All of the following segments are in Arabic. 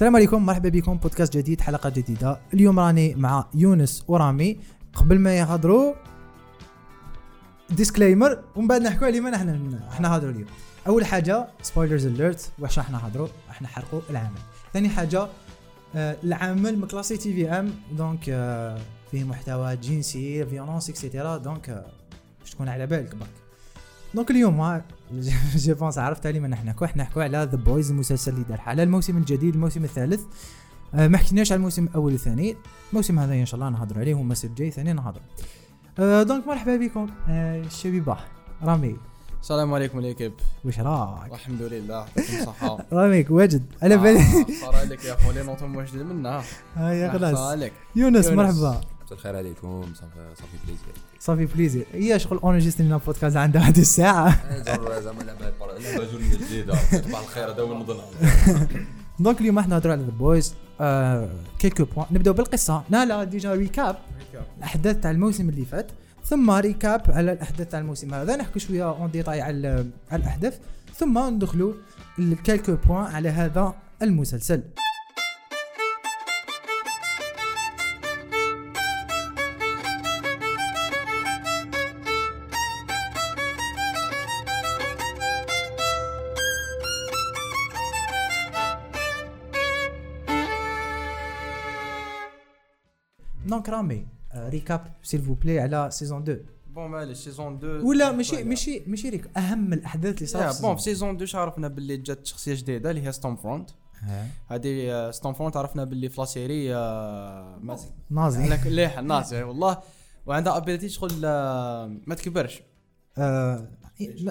السلام عليكم مرحبا بكم. بودكاست جديد حلقة جديدة. اليوم راني مع يونس ورامي. قبل ما نهضروا disclaimer ومن بعد نحكوا على إحنا إحنا هضروا اليوم. أول حاجة spoilers alert واش راح نهضروا؟ راح نحرقوا العمل. ثاني حاجة آه العمل مكلاسي TV-MA donc آه فيه محتوى جنسي violence et cetera donc آه باش تكون على بالك برك. donc اليوم je pense عرفت علي ما نحكوا إحنا نحكوا على The Boys المسلسل اللي دار على الموسم الجديد الموسم الثالث. آه ما حكيناش على الموسم الأول والثاني. الموسم هذا إن شاء الله نهضر عليه والموسم الجاي ثاني نهضر. آه donc مرحبا بكم. آه الشبيبه رامي. السلام عليكم l'équipe وش راك؟ الحمد لله يعطيكم الصحة راميك واجد. على بالي آه، صار عليك يا خولي نوطن واجد منا ها يا صار خلاص. يونس. مرحبا. مساء الخير عليكم ça fait ça fait plaisir ça fait plaisir هي شغل enregistrer لنا بودكاست عندها هذه الساعة زعما لعبه لعبه جديده صباح الخير هذا هو النظام donc اليوم إحنا نهضروا على The Boys quelques points نبداو بالقصة لا لا déjà récap الاحداث تاع الموسم اللي فات ثم récap على الاحداث تاع الموسم هذا نحكي شوية en détail على على الاحداث ثم ندخلوا ال quelques points على هذا المسلسل donc رامي récap s'il vous plaît على season 2 bon معليش season 2 ولا ماشي ماشي ماشي ريك اهم الاحداث اللي صارت bon في season 2 عرفنا باللي جات شخصية جديدة اللي هي ستورم فرونت هذه ستورم فرونت عرفنا باللي في la série ماسك نازي ناس يعني والله وعندها ability شغل ما تكبرش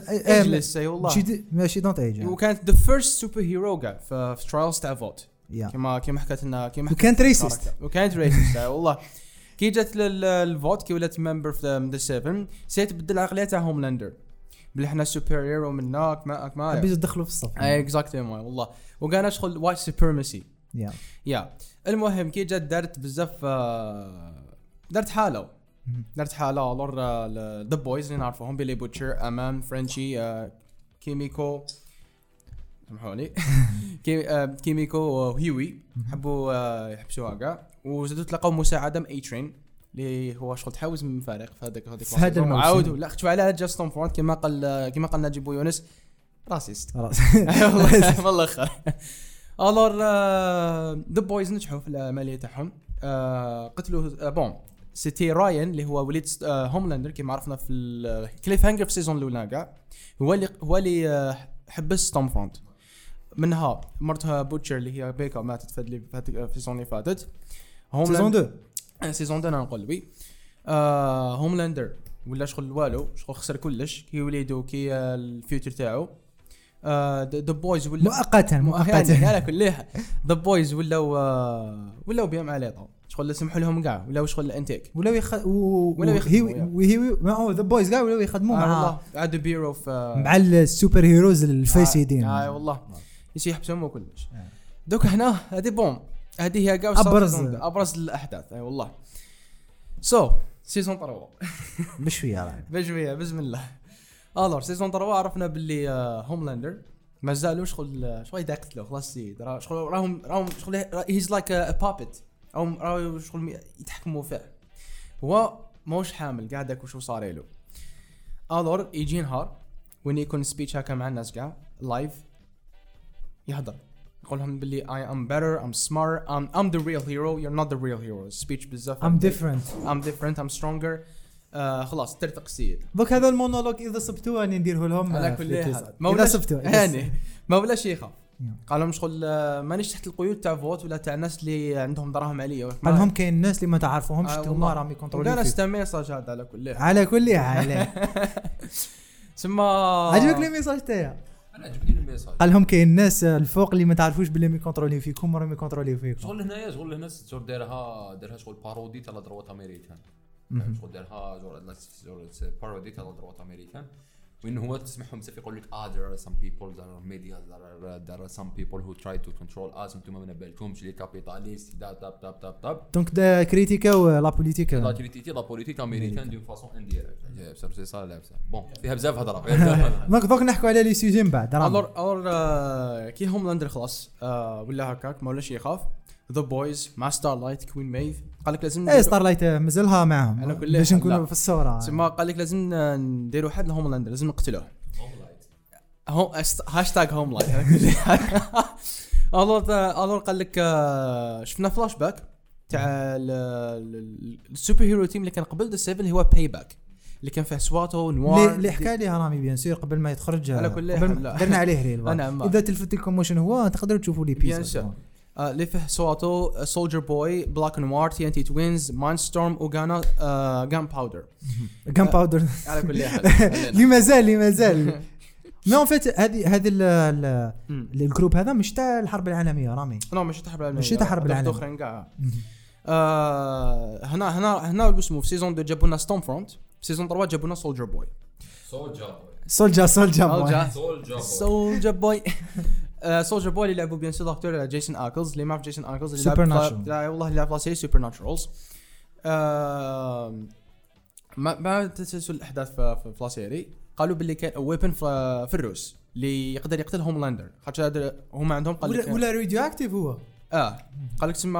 اجلس اي والله ماشي don't age وكانت the first superhero كاع في trials تاع فوت يا كما كما حكت لنا كما وكانت character. وكانت racist والله. كي جات للفوت كي ولات member في the 7 سيت تبدل العقليه تاع هوملاندر بلي إحنا superhero منا كما كما حبيت يدخلوا في الصف. اي exactement والله. وكان شغل white supremacy يا يا المهم كي جات دارت بزاف آه، دارت حالة. دارت حالة. alors The Boys اللي نعرفوهم بيلي بوتشر أمان فرنشي آه، كيميكو كي- آه، كيميكو وهيوي حبوا آه، يحبسوها كاع. وزادوا تلقاو مساعدة من اي ترين اللي هو شغل تحاوز من فريق في هذاك هذيك في هذا. الموسم. عاودوا لا شوف على ستورم فرونت كما قال كما قال نجيب يونس raciste. والله والله خير. alors The Boys نجحوا في العملية تاعهم. آه، قتلوا bon سيتي راين اللي هو وليد هوملاندر كما عرفنا في ال cliffhanger في ال season الأولى كاع. هو اللي هو اللي حبس ستورم فرونت منها مرتها بوتشر اللي هي بيكا ماتت في ال season اللي فاتت. season 2 آه، season 2 أنا نقول oui. آه هوملاندر ولا شغل والو شغل خسر كلش. كي وليدو كي آه، ال future تاعو. The Boys ولا مؤقتا مؤقتا على كل حال The Boys ولاو ولاو بهم على شغل سمحوا لهم كاع ولاو شغل انتيك ولاو يخ ولاو يخدموا، The Boys كاع ولاو يخدموا مع والله. عاد بيرو مع ال superheroes الفاسدين آه، والله. يسي يحبسهم وكلش آه. دوك هنا هذه بوم. هذه هي أبرز. season- أبرز الأحداث. أي والله. so season 3 بشوية بشوية بسم الله. alors season 3 عرفنا باللي آه، هوملاندر ما زالوا شغل آه، شغل يقتلوا خلاص سيد. راه شغل راهم راهم شغل he's like a puppet راهم راهم شغل يتحكموا فيه. هو موش حامل قاعد وشو صار له. alors يجي نهار وين يكون speech هكا مع الناس كاع live يهضر. يقول لهم باللي I am better I'm smart I'm, I'm the real hero you're not the real hero. speech بزاف. I'm different I'm different I'm stronger. آه خلاص ترتق السيد دوك هذا المونولوج إذا صبتوه راني نديره لهم على كل حال إذا صبتوه يعني ما ولاش يخاف. قال لهم شغل آه، مانيش تحت القيود تاع فوت ولا تاع الناس اللي عندهم دراهم عليا. قال لهم كاين الناس اللي ما تعرفوهمش آه، هما. راهم ي contrôler فيك. c'est un message هذا على كل حال على كل حال سما عجبك le message تاعي؟ أنا عجبني ال message قال لهم كاين ناس الفوق اللي ما تعرفوش باللي ي contrôler فيكم راهم ي contrôler فيكم. شغل هنايا شغل هنا شغل دارها دارها شغل parodie تاع droite américaine. شغل دارها شغل parodie تاع droite américaine. وإن هو تسمعهم بزاف يقول لك آه there are some people there are media there are, there are some people who try to control us. أنتم ما بالكمش les capitalistes دا تاب تاب تاب تاب donc دا critiqua la politique لا كريتيتي la politique américaine d'une façon indirecte c'est ça لابسه bon فيها بزاف هضره فيها بزاف هضرة. donc دوك نحكوا على les sujets من بعد. alors alors آه، كي هوملاندر خلاص آه، ولا هكاك ما ولاش يخاف. The Boys مع ستار لايت كوين ميف قال لك لازم اي نديرو- ستار لايت مازالها معاهم. على كل باش نكونوا. في الصورة. تسمى قال لك لازم نديروا حد لهوملاندر لازم نقتلوه. هو أست- هاشتاج هوم لايت ألور ألور قال لك آه، شفنا فلاش باك تاع ال- ال- ال superhero team اللي كان قبل the 7 هو باي باك اللي كان فيه سواتو نوار. اللي حكى لي رامي bien sûr قبل ما يتخرج على كل. درنا عليه reel. إذا تلفت لكم واش هو تقدروا تشوفوا لي بيان بيس آه، اللي فيه سواتو سولجر بوي بلاك نوار تي ان تي توينز مايند ستورم اوغانا جان باودر جان باودر على كل حال. اللي مازال اللي مازال mais en fait هذه هذه. ال groupe هذا مش تاع الحرب العالمية رامي؟ non ماشي تاع حرب العالمية. ماشي تاع حرب هذوك العالمية. الاخرين كاع آه، هنا هنا هنا شو اسمه في season 2 جابوا لنا ستورم فرونت في season 3 جابوا لنا سولجر بوي سولجر سولجا سولجا سولجا. سولجر سولجر بوي سولجر بوي اللي لعبوا bien sûr l'acteur جنسن اكلز اللي ما يعرف جنسن اكلز اللي لعب Supernatural. لا والله اللي لعب في Supernatural ما ما تسلسل الاحداث في في- في la série قالوا باللي كان weapon في في الروس اللي يقدر يقتل هوملاندر خاطر هما عندهم قال ولا ولا radioactif هو آه قال لك تسمى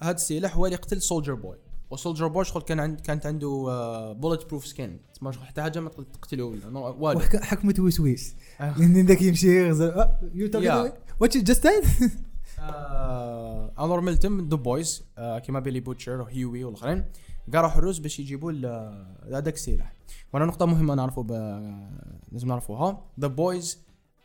هذا السلاح هو اللي يقتل سولجر بوي وسولجر بوي شغل كان عند كانت عنده bulletproof skin تسمى شغل حتى حاجة ما تقتله ولا وحك- حكمة وسويس آه. لأن ذاك يمشي يغزل. يو. واتش جاست آه، en même temps The Boys كيما بيلي بوتشر وهيوي والآخرين. كاع راحوا الروس باش يجيبوا ال- هذاك السلاح وأنا نقطة مهمة نعرفوا ب- لازم نعرفوها. The Boys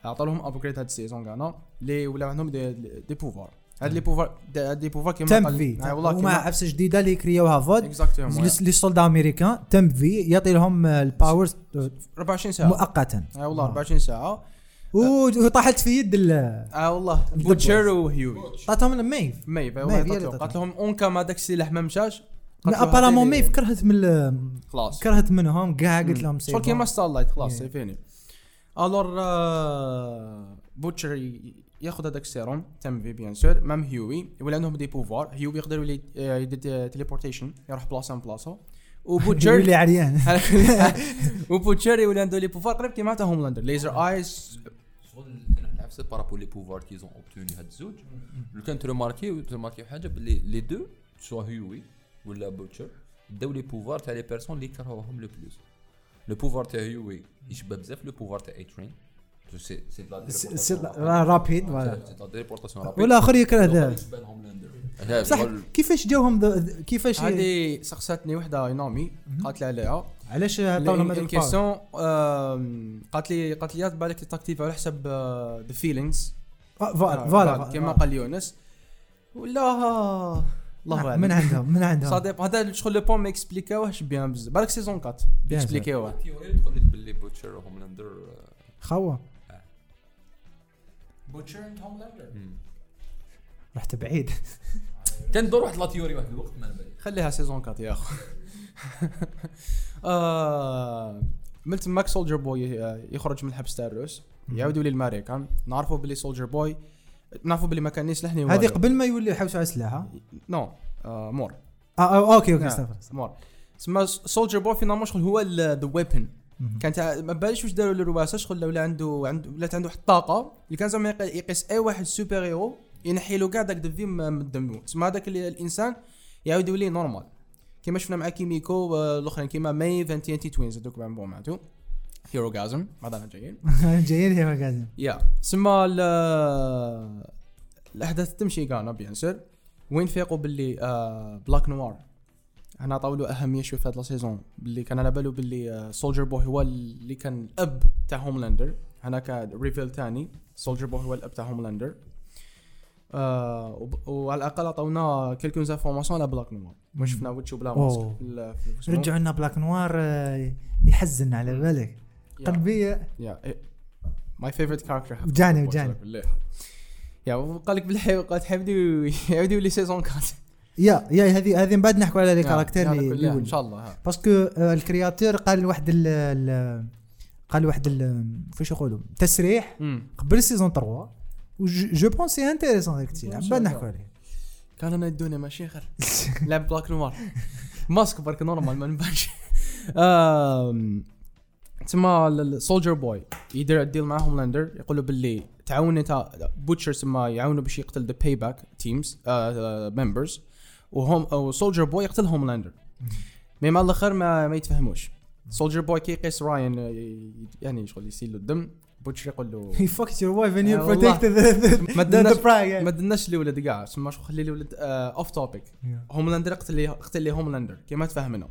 عطوا لهم upgrade هاد ال season كاع اللي ولاو عندهم des, des pouvoirs هاد les pouvoirs des- هاد les pouvoirs كيما قال- في آه، كيما عفسة جديدة اللي كريوها pour les soldats américains Temp V يعطي لهم ال powers 24 ساعة. مؤقتا. آه والله 24 ساعة. وطاحت في يد ال- آه والله. بوتشر وهيوي عطاتهم ميف ميف والله قالت لهم- أون كان هذاك السلاح ما مشاش apparemment ميف كرهت من خلاص. كرهت منهم كاع قلت لهم شغل كيما ستار لايت خلاص. c'est fini. alors آه، بوتشر ياخذ هذاك ال sérum Temp V bien sûr même هيوي يولي عندهم des pouvoirs هيوي يقدر يولي آه، يدير teleportation يروح بلاصة من بلاصة. وبوتشر اللي عريان. وبوتشر يولي عنده les pouvoirs قريب كيما تاع هوملاندر. laser eyes. نعرف par rapport les pouvoirs qu'ils ont obtenus هاد الزوج. لو كان ت remarquer ت remarquer حاجة باللي les deux soit هيوي ولا بوتشر داو les pouvoirs تاع les personnes اللي كرهوهم le plus le pouvoir تاع هيوي يشبه بزاف le pouvoir تاع A-Train c'est c'est la c'est- c'est- rapide voilà. والاخر يكره ذا يشبه هوملاندر صح. كيفاش جاوهم كيفاش هذه سقساتني وحده نومي قالت لي عليها علاش عطاو لهم هذا ال power question قالت لي قالت لي بالك تاكتيف على حسب the feelings آه، voilà voilà. كما قال يونس. ولا الله اعلم من عندهم من عندهم. صادق هذا شغل le point ما اكسبليكاوهش bien بزاف. بالك season 4 Bien اكسبليكاوه theory تقول لك باللي بوتشر وهوملاندر خوا. بوتشر and هوملاندر رحت بعيد. تندور واحد la théorie واحد الوقت ما بالي خليها season 4 يا أخو. آه، ملت ماك سولجر بوي يخرج من الحبس تاع الروس. يعودوا للماريكان نعرفوا باللي سولجر بوي. نعرفوا باللي ما كان يسلحني هذه قبل ما يولي يحوسوا على السلاح نو مور. آه آه، أوكي أوكي نعم. استغفر مور. تسمى سولجر بوي فينا شغل هو ذا ويبن. كانت ما باليش واش داروا للرواسه شغل ولا عنده عنده ولات عنده واحد الطاقة اللي كان زعما يق- يقيس أي واحد سوبر هيرو ينحي له كاع داك دفي من الدم تسمى هذاك الإنسان يعاود يولي نورمال كيما شفنا مع كيميكو آه، الأخرين كيما ميف انتي انتي twins هذوك معناتو Herogasm بعدنا جايين. جايين هي قاعدين يا. سما ال- الأحداث تمشي كانا bien sûr وين فيقوا باللي آه بلاك نوار هنا طاولوا أهمية شوية في هاد ال season باللي كان على بالو باللي سولجر بوي هو اللي كان الأب تاع هوملاندر هنا كان reveal تاني سولجر بوي هو الأب تاع هوملاندر آه وعلى الأقل عطونا quelques informations على بلاك نوار ما شفنا وجهه بلا ماسك. رجعوا لنا بلاك نوار آه، يحزن على بالك. يا. قلبي يا ماي فيفورت كاركتر وجعني وجعني يا وقال لك بالحي قالت حيبدو يعودوا لي سيزون 4 يا يا هذه هذه من بعد نحكوا على les caractères اللي إن. شاء الله. parce que آه، ال créateur قال واحد ال ال قال واحد ال- كيفاش يقولوا تسريح. قبل السيزون 3 و جو بونس سي انتيريسون هذاك الشيء. شاء بعد. نحكوا عليه. كان أنا يدوني ماشي خير لعب بلاك نوار. ماسك برك نورمال ما نبانش. تما سولجر بوي يدير ديل مع هوملاندر يقول له باللي تعاون انت بوتشر تما يعاونوا باش يقتل ذا باي باك تيمز ممبرز وهم أو سولجر بوي يقتل هوملاندر مي مع الآخر ما, ما يتفهموش. سولجر بوي كي يقيس راين آه، يعني شغل يسيل له الدم بوتشر يقول له he fucked your wife and you آه، والله. protected the, ما دناش ما دناش الولد كاع تسمى شو خلي الولد اوف توبيك هوملاندر قتل لي قتل لي هوملاندر كيما تفهمنا.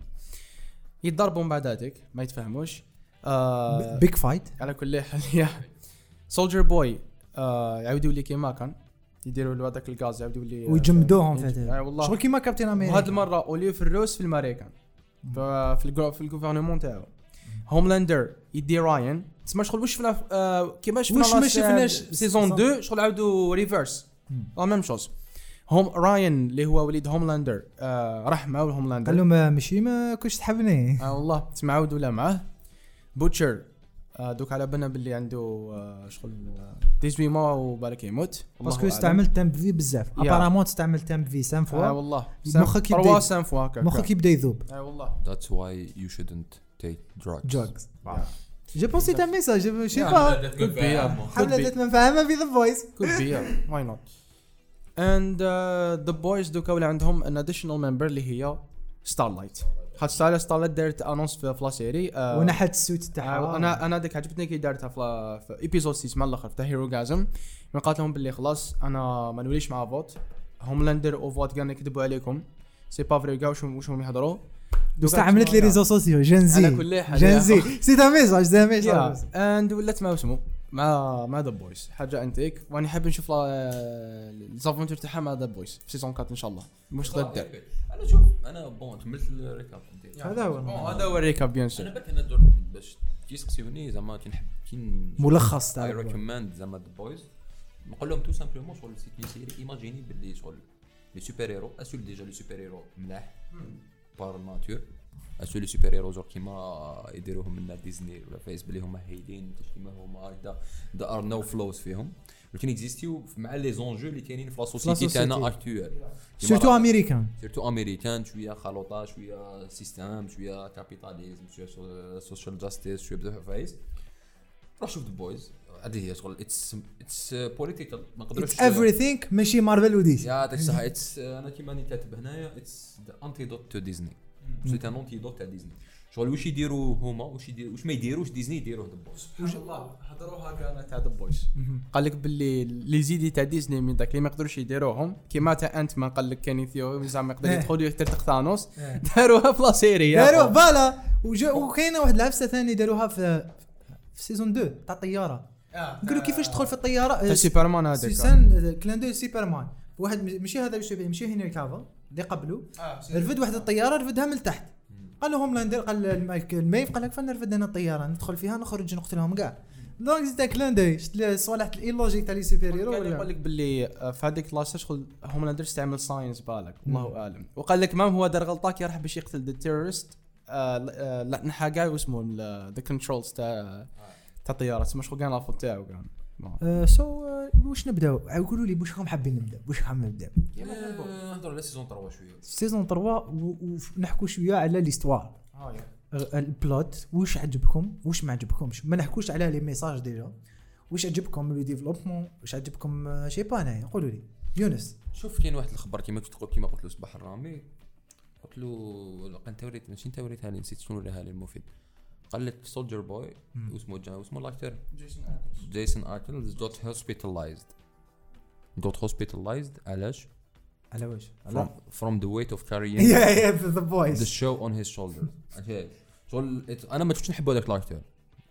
يتضربوا من بعد ذاتك ما يتفهموش. آه بيج فايت على كل حال سولجر بوي آه يعاود يولي كيما كان. يديروا له هذاك الغاز يعاود يولي آه، ويجمدوهم يج- في آه والله. شغل كيما كابتن أمريكا وهذه المرة أوليو في الروس في الامريكان ف- في الجو- في الجوفرنمون تاعو. هوملاندر يدي راين. تسمى شغل واش شفنا آه كيما شفنا واش ما شفناش؟ سيزون 2 شغل عاودوا ريفرس لا ميم شوز. هوم راين اللي هو وليد هوملاندر. آه راح معاه هوملاندر قال له ما ماشي ما كنتش تحبني. آه والله تسمع عاود ولا معاه. بوتشر. آه دوك على بالنا باللي عنده آه شغل آه 18 موا وبالك يموت. باسكو أعلم. استعمل تامب في بزاف. ابارامون تستعمل تامب في سان آه فوا والله. مخك يبدا سان فوا مخك يبدأ يذوب. آه والله. That's why you shouldn't take drugs. جوكس جو بونسي تا ميساج جو سي با حمله be. من فاهمه في ذا فويس yeah. Why not? And uh, the boys دوكا ولا عندهم an additional member اللي هي ستارلايت خاطر ستارلايت ستارلايت دارت أنونس في في لا سيري آه، ونحت السوت آه، تاعها أنا أنا ديك عجبتني كي دارتها في في ايبيزود 6 مع الأخر في هيرو جازم من قالت لهم باللي خلاص أنا ما نوليش مع Vought. Homelander و Vought كان يكذبوا عليكم. c'est pas vrai كاع واش واش هم يهضروا استعملت les réseaux sociaux جان على زي كل حال جان يا زي c'est un message يا message and ولات اسمه مع مع The Boys حاجة انتيك واني حاب نشوف ال aventures تاعها مع The Boys في saison 4 إن شاء الله. مش غدا أنا شوف أنا bon كملت ال récap. انت هذا هو. هذا هو ال récap bien أنا sûr بالك أنا دور باش تيسقسيوني زعما كي نحب كي ملخص اي تاع recommend زعما The Boys نقول لهم tout simplement شغل une série imaginez باللي شغل les super-héros assholes déjà les super-héros ملاح par nature assholes les super-héros زور كيما يديروهم من ديزني ولا فايز باللي هما هايلين كيما هما هكذا there are no flaws فيهم ولكن existi و مع les enjeux اللي كاينين في la société تاعنا. actuelle surtout américaine surtout américaine شوية خلطه شوية système شوية capitalism شوية social justice شوية بزاف فايز روح شوف The Boys هذه هي شغل it's it's political ما نقدروش it's everything ماشي Marvel و DC يا يعطيك الصحه it's أنا كيما راني كاتب هنايا it's the antidote to Disney c'est un antidote تاع ديزني شغل واش يديروا هما؟ واش يديروا واش ما يديروش ديزني يديروه The Boys سبحان الله هضروها كاع تاع The Boys قال لك باللي les idées تاع ديزني من داك اللي ما يقدروش يديروهم. كيما تاع انت ما قال لك كاين theory زعما يقدر إيه. يدخل يخترق ثانوس. داروها في la série داروها. voilà. وكاينة واحد العفسة ثاني داروها في في saison 2 تاع الطياره قالوا كيفاش تدخل في الطيارة؟ تاع سوبرمان هذاك. c'est un clin d'œil Superman واحد ماشي هذا ماشي ماشي Henry Cavill اللي قبله. رفد واحد الطيارة رفدها من تحت. قال Homelander قال المايك ل Maeve قال لك فين نرفد أنا الطيارة ندخل فيها نخرج نقتلهم كاع. donc زيد clin d'œil شفت الصوالح الايلوجيك تاع les super-héros يقول لك باللي آه، في هذيك last شغل Homelander استعمل science بالك. الله أعلم. وقال لك même هو دار غلطه كي راح باش يقتل the terrorist لا نحى كاع واسمه the controls تاع تاع الطياره تسمى شغل كان ال faute تاعو كان آه، so آه، واش نبداو قولوا لي واش راكم حابين نبدا واش حابين نبدا نهضروا على saison 3 شوية saison 3 ونحكوا شوية على l'histoire ال plot واش عجبكم واش ما عجبكمش ما نحكوش على les messages déjà واش عجبكم le développement واش عجبكم آه، je sais pas أنايا قولوا لي يونس شوف كاين واحد الخبر كيما كنت تقول كيما قلت له صباح الرامي قلت له كان توريت ماشي توريتها لي نسيت شنو وراها لي المفيد قال لك سولجر بوي واسمه جا واسمه الاكتر جيسون اركل دوت هوسبيتالايزد دوت هوسبيتالايزد علاش؟ على واش from from the weight of carrying يا يا ذا the بويز show on his shoulders. Okay. شغل أنا ما شفتش نحب هذاك الاكتر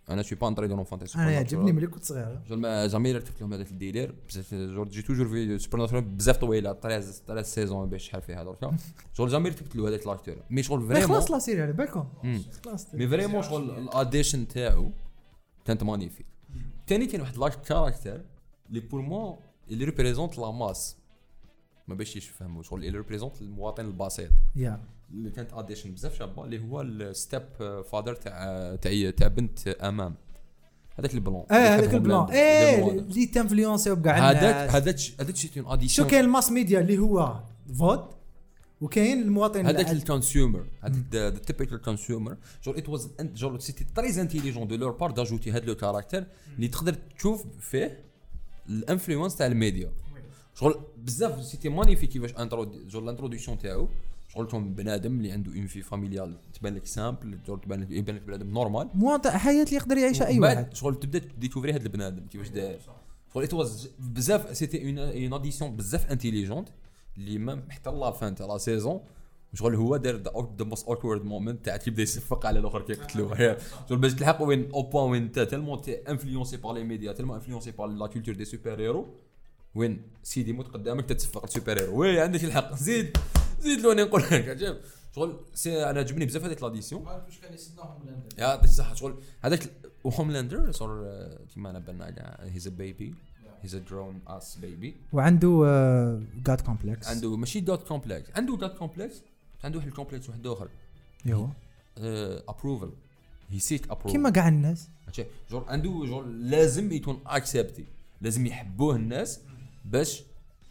أنا شي با انتري دون فانتاسي أنا يعجبني ملي كنت صغير ما الا رتبت لهم هذاك الديلير بزاف جور جي توجور في سوبر ناتورال بزاف طويلة. 13 13 سيزون باش شحال فيها دركا شغل زعما رتبت له هذاك الاكتور مي شغل فريمون خلاص لا سيري على بالكم. خلاص مي فريمون شغل الاديشن تاعو كانت مانيفيك ثاني كاين واحد لاك كاركتر اللي بور مو اللي ريبريزونت لا ماس ما باش يفهموا شغل اللي ريبريزونت المواطن البسيط يا اللي كانت اديشن بزاف شابة اللي هو الستيب فادر تاع تاع تاع بنت أمام. هذاك البلون. آه هذاك بلاند. إيه. اللي تنفلونسيو بكاع هذاك الناس. هذاك هذاك c'était une addition شو كاين ال mass media اللي هو Vought وكاين المواطن هذاك. ال consumer هذاك the typical consumer genre it was genre c'était très intelligent de leur part d'ajouter هذا le caractère اللي تقدر تشوف فيه ال influence تاع الميديا. شغل بزاف c'était magnifique كيفاش intro genre ال introduction تاعو. كون بنادم اللي عنده une vie familiale تبان لك simple تبان لك يبان لك بنادم normal مواطن حياة اللي يقدر يعيشها أي واحد. شغل تبدأ découvrir هذا البنادم كيفاش داير. شغل it was بزاف c'était une addition بزاف intelligente اللي ما حتى la fin تاع la saison شغل هو دار the most awkward moment تاع كيبدا يصفق على الأخر كيقتلوه شغل باش تلحق وين au point وين انت tellement t'es influencé par les médias tellement influencé par la culture des super-héros وين سيدي موت قدامك تتصفق ال super-héros oui عندك الحق. زيد. زيد لوني نقول لك عجب شغل c'est أنا عجبني بزاف هذيك l'addition ما عرفت واش كان يصنعهم لاندر. يعطيك الصحة شغل هذاك و Homelander صار آه، كيما أنا بنا كاع he's a baby he's a grown ass baby وعنده god complex عنده ماشي god complex عنده god complex عنده واحد ال complex واحد آخر. ايوا approval he seek approval كيما كاع الناس. جور عنده جور لازم يكون accepté لازم يحبوه الناس باش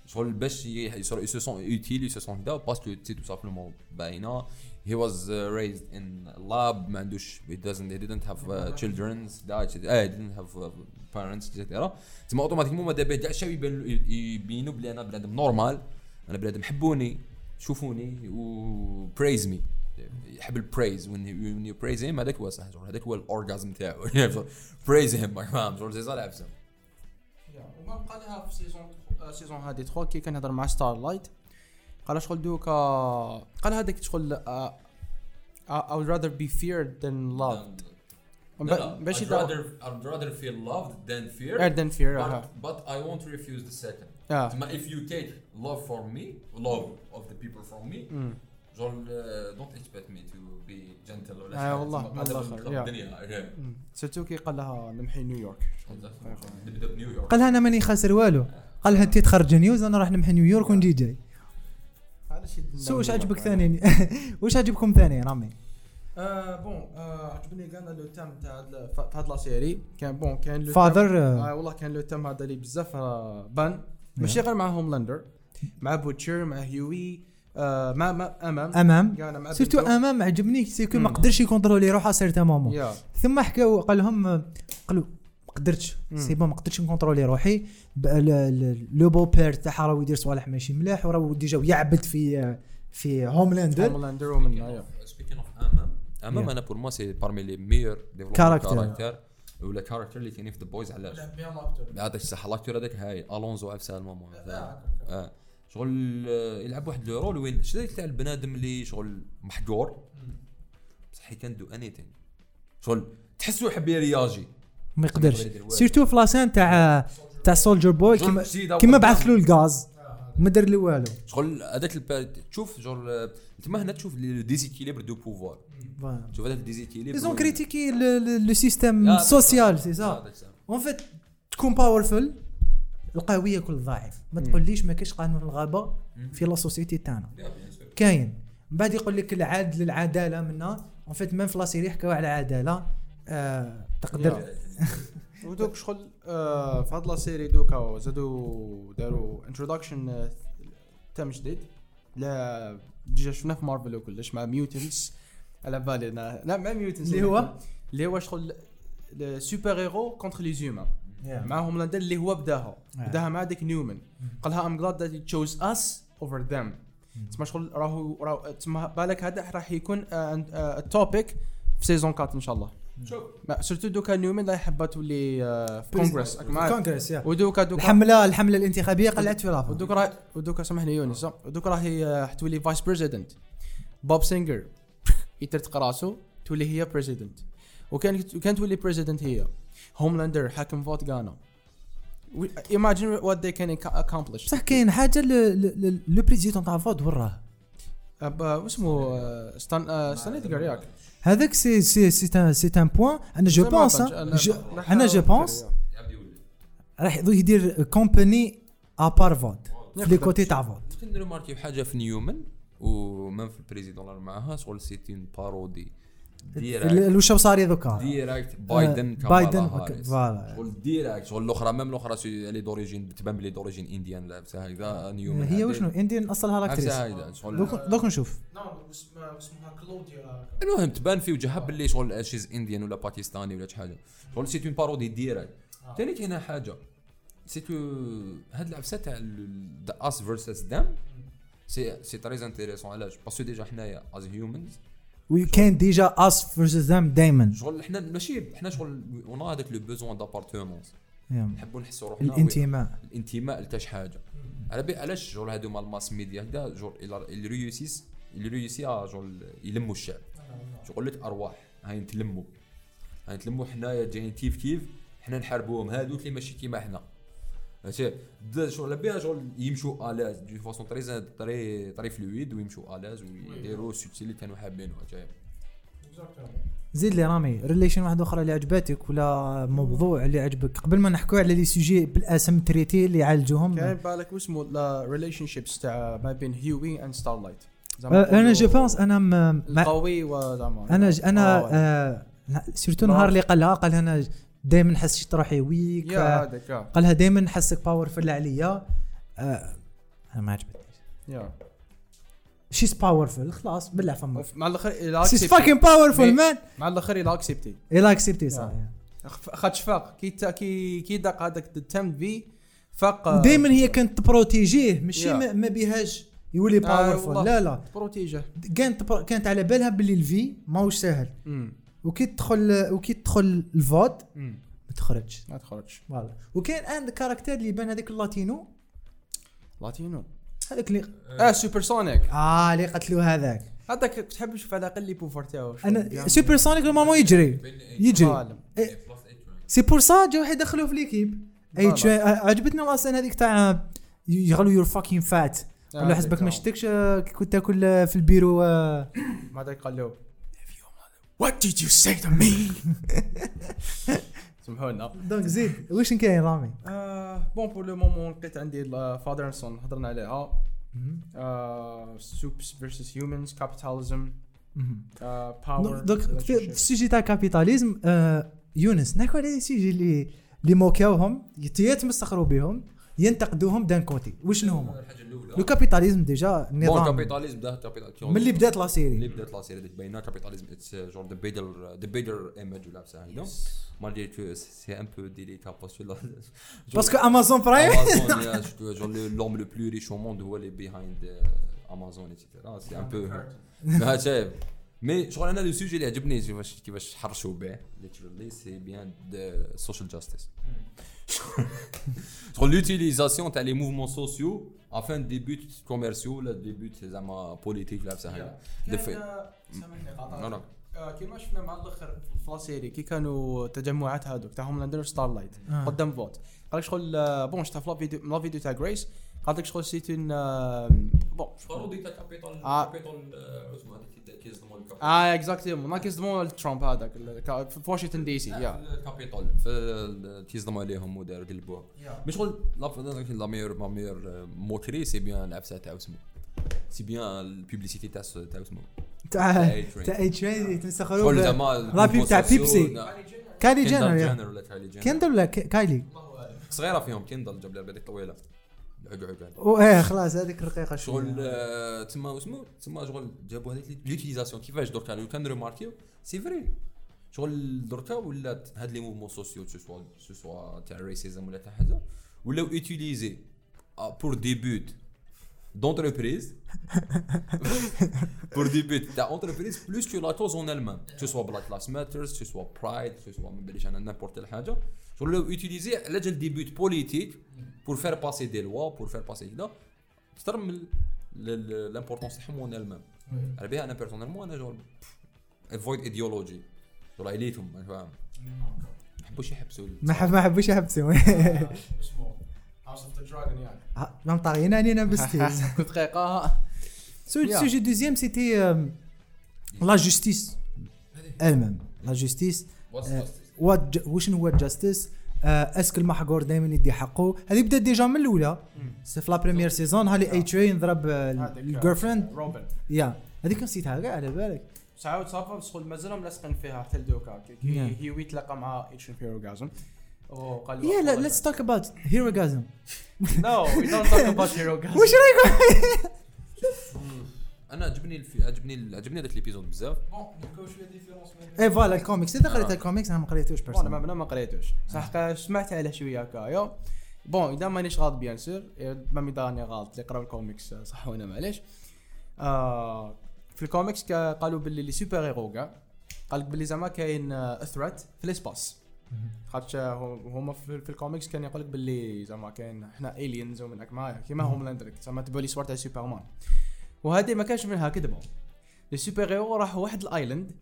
شغل باش يصير ي se sent utile ي se sent كدا parce que c'est tout simplement باينه he was uh, raised in a lab ما عندوش he doesn't he didn't have uh, children's died آه didn't have uh, parents etc تسمى automatiquement ماذا بيه كاع الشعب يبان يبينوا بلي أنا بنادم normal أنا بنادم حبوني شوفوني و praise me. يحب ال praise when you, when you praise him هذاك هو صح هذاك هو ال orgasm تاعو praise him فاهم شغل زي صالح عفسه وما بقى لها في saison آه، saison هادي 3 كي كان يهضر مع Starlight قال شغل دوكا قال هذاك شغل آه، I would rather be feared than loved باش I'd rather I'd rather feel loved than fear feared than fear but, آه. but I won't refuse the second آه تسمى if you take love from me love of the people from me. شغل don't expect me to be gentle ولا آه، حاجة. والله، والله. الدنيا. سيرتو كي قال لها نمحي نيويورك نبدأ بنيويورك قالها أنا ماني خاسر والو قالها أنت تخرج news أنا راح نمحي نيويورك ونجي جاي. so واش عجبك؟ ثاني؟ واش عجبكم ثاني رامي؟ آه bon آه عجبني كان le thème تاع ال- ف- في هاد la série كان bon كان le father آه. والله كان le thème هذا اللي بزاف بان. ماشي غير مع Homelander مع Butcher مع هيوي آه مع مع M.M. M.M. surtout. M.M. عجبني c'est que ما. قدرش ي contrôler روحه certains moments ثم حكاو قال لهم قالوا قدرتش. c'est bon ما قدرتش نكونترولي روحي. ب- ال- ال- le beau-père تاعها راه يدير صوالح ماشي ملاح وراه déjà يعبد في في Homelander Homelander ومن speaking of MM MM. أنا pour moi c'est parmi les meilleurs Character. character ولا character اللي كاينين في The Boys علاش؟ هذاك الصح l'acteur هذاك هاي الونزو عفسه المومون شغل آه، يلعب واحد le rôle وين؟ شديك تاع البنادم اللي شغل محقور بصح can do anything شغل تحسو يحب يرياجي ما يقدرش. surtout في la scène تاع تاع Soldier Boy كيما كيما بعث له الغاز. ما دار له والو. شغل هذاك تشوف آه، تما هنا تشوف les déséquilibres de pouvoir تشوف هذاك ال déséquilibre le système Ah, social c'est ça. هذاك السام. en fait تكون powerful القوي ياكل الضعيف ما تقوليش ما كاينش قانون الغابة في la société تاعنا. كاين. من بعد يقول لك العدل العدالة منا. en fait même في la série حكاو على العدالة آه تقدر ودوك شغل آه في هاد la série دوكا زادو داروا introduction thème جديد. لا déjà شفناه في مارفل وكلش مع mutants على بالي أنا- لا مع mutants اللي هو؟ اللي هو شغل super-héros contre les humains مع Homelander اللي هو بداها. آه. بداها مع ديك Neuman. قالها I'm glad that you choose us over them تسمى شغل راهو راهو تسمى بالك هذا راح يكون ال topic في season 4 إن شاء الله. شوف. surtout دوكا Neuman لا حابه تولي في كونغرس كونغرس ودوكا دوكا الحمله الحملة الانتخابية قلعت في لافا ودوكا ودوكا سامحني يونس. ودوكا راهي آه، حتولي vice president Bob Singer يترتق راسو تولي هي president وكان كان تولي president هي. Homelander حاكم Vought غانا. what they can ac- accomplish. بصح كاين حاجة le président تاع Vought وراه آه، Stan Stan ياك هذاك c'est c'est c'est un c'est un point أنا je pense أنا je pense راح يدير compagnie à part Vought في les côtés تاع Vought كنت نرماركي في حاجة في Neuman و même في ال président معاها شغل c'était une parodie directe ال- وش صار دوكا directe بايدن آه، كامالا بايدن هاريس. voilà. شغل directe شغل الأخرى même الأخرى سي- اللي d'origine تبان بلي d'origine indienne لابسه هكذا نيو هي. وشنو؟ indienne أصلها l'actrice شغل دوك نشوف. نعم اسمها اسمها كلوديا المهم تبان في وجهها باللي شغل she's Indian ولا باكستاني ولا شي حاجة. شغل c'est une parodie directe ثاني كاينة حاجة. c'est tout هاد العفسه تاع the us versus them c'est c'est très intéressant علاش؟ parce que déjà حنايا as humans oui كان déjà us versus them دايما شغل حنا ماشي حنا شغل en هذاك le besoin d'appartenance yeah. نحبوا نحسوا روحنا الانتماء الانتماء لتاش حاجة. على بالي علاش genre هادو ال mass media هكذا؟ genre اللي réussissent اللي réussi genre يلموا الشعب. يقول لك أرواح هاي نتلموا هاي نتلموا حنايا جايين كيف كيف حنا نحاربوهم هادوك اللي ماشي كيما حنا ماشي شغل على بالها شغل يمشوا à l'aise de façon très très très fluide ويمشوا à l'aise ويديروا السوتسي اللي كانوا حابينه جاي زيد لي رامي relation واحدة أخرى اللي عجبتك ولا موضوع اللي عجبك قبل ما نحكوا على les sujets بالاسم traités اللي يعالجوهم كاين بالك واسمه لا relationships تاع ما بين Hughie and Starlight أنا je pense أنا م- ما القوي وزعما أنا ج- أنا آه، surtout نهار اللي قالها قالها أنا دائما نحس شي روحي ويك آه، قالها دائما نحسك باورفل عليا آه أنا ما عجبتنيش. يا. شيز باورفل خلاص بالله فما مع الأخر شيز. فاكين باورفل مان مع الأخر إلى اكسبتي إلى اكسبتي صح خاطش فاق كي كي كي داق هذاك التم في فاق دائما هي كانت تبروتيجيه. ماشي. ما, بيهاش يولي باورفل والله. لا لا. بروتيجه كانت كانت على بالها باللي الفي ماهوش ساهل. وكي تدخل وكي تدخل ال Vought ما تخرجش. ما تخرجش. voilà. وكاين un caractère اللي يبان هذاك ال Latino. Latino. هذاك اللي آه. Supersonic آه اللي قتلو هذاك. هذاك تحب تشوف على الأقل les pouvoirs تاعو أنا. Supersonic normalement يجري. يجري. عالم. c'est pour ça جاو يدخلوه في l'équipe. اي. تشا- عجبتني أصلا هذيك تاع يغلو you're fucking fat قال له آه، حسبك ما شفتكش آه، كي كنت تاكل آه، في البيرو آه، ما هذاك قال له What did you say to me؟ سمحوا لنا donc زيد واش كاين رامي؟ bon pour le moment لقيت عندي father and son هضرنا عليها. supes versus humans capitalism power donc في ال sujet تاع ال capitalisme آه، يونس نحكوا على ال sujet اللي اللي موكاوهم يت- يتمسخروا بهم ينتقدوهم d'un côté وشنو هما؟ الحاجة الأولى. le capitalisme déjà bon نظام capitalisme ده capitalisme من اللي بدات la série بدات la série تبين capitalism it's genre the better the better image ولا بصح هكذا مالدي تو c'est un peu délicat parce que parce que Amazon Prime Amazon genre l'homme le plus riche au monde هو اللي behind Amazon et cetera c'est un peu شايف mais شغل أنا le sujet اللي عجبني كيفاش كيفاش حرشوا به literally c'est bien ال social justice شغل l'utilisation تاع les mouvements sociaux afin des buts commerciaux ولا des buts زعما politiques ولا بصح هكا des fois سامحني non قاطعتك. non آه، كيما شفنا مع الأخر في la série كي كانوا تجمعات هذوك تاع Homelander Starlight آه. قدام Vought. قال لك شغل آه، bon شفتها في la vidéo la vidéo تاع جريس قال لك شغل c'est une bonne parodie تاع Capitol آه. Capitol اسمه آه exactly ما كيصدموا ترامب هذاك في واشنطن دي سي يا ال Capitol في تيزدموا عليهم ودار قلبوها mais شغل la la meilleure la meilleure moquerie c'est bien العفسه تاع اسمه c'est bien ال publicité تاع تاع اسمه تاع. تاع A-Train يتمسخروا شغل ب- زعما رابي تاع Pepsi. Kylie Jenner Kendall يا. Jenner ولا Kylie Jenner Kendall ولا Kylie صغيره فيهم Kendall جاب لها بالك طويله العقعق هذا. وايه خلاص هذيك الرقيقة شغل شغل آه، تما اسمه تما شغل جابوا هذيك l'utilisation كيفاش دركا لو كان remarquez c'est vrai شغل دركا ولات هاد les mouvements sociaux so soit so soit تاع racisme ولا تاع حاجة ولاو utilisés pour des buts d'entreprise. Pour des buts تاع entreprise plus que la cause en elle-même. Que ce soit Black Lives Matter que ce soit Pride que ce soit n'importe quelle حاجة. شغل لو utilisés على جال des buts politiques pour faire passer des lois pour faire passer كذا أكثر من l'importance تاعهم en elle-même على بها أنا بيرسونيلمون أنا جول افويد ايديولوجي جول عليتهم أنا فاهم ما يحبوش يحبسوا ما حب ما حبوش يحبسوا اسمه هاوس اوف ذا دراجون يعني ما طاغينا علينا بستيز كنت دقيقه سو Yeah. السوجي دوزيام سيتي لا جوستيس المام لا جوستيس وات وشنو هو الجاستيس اسك المحقور دائما يدي حقه هذه بدات ديجا من الاولى c'est في la première saison هالي A-Train ضرب ال girlfriend Robin يا هذيك نسيتها كاع على بالك ساعات ça va بس شغل مازالهم لاصقين فيها حتى لدوكا Yeah. هيوي تلاقى مع اتش Herogasm وقال يا لا let's talk about Herogasm no we don't talk about Herogasm واش رايك أنا عجبني الفي... عجبني عجبني هذاك l'épisode بزاف. bon شوية différence et voilà ال comics اذا قريت الكوميكس أنا ما قريتوش bon أنا ما ما قريتوش صح سمعت عليه شوية هكايا bon اذا مانيش غلط bien sûr mais اذا راني غلط اللي قراو الكوميكس صح وأنا معليش آه في الكوميكس قالوا باللي les super-héros كاع قال لك باللي زعما كاين threat في l'espace خاطش هو- هما في, في الكوميكس كان يقول لك باللي زعما كاين إحنا aliens ومن هك معايا كيما Homelander زعما تبوا لي صور تاع سوبرمان وهذه ما كانش منها كذبه les super-héros راحوا واحد ال island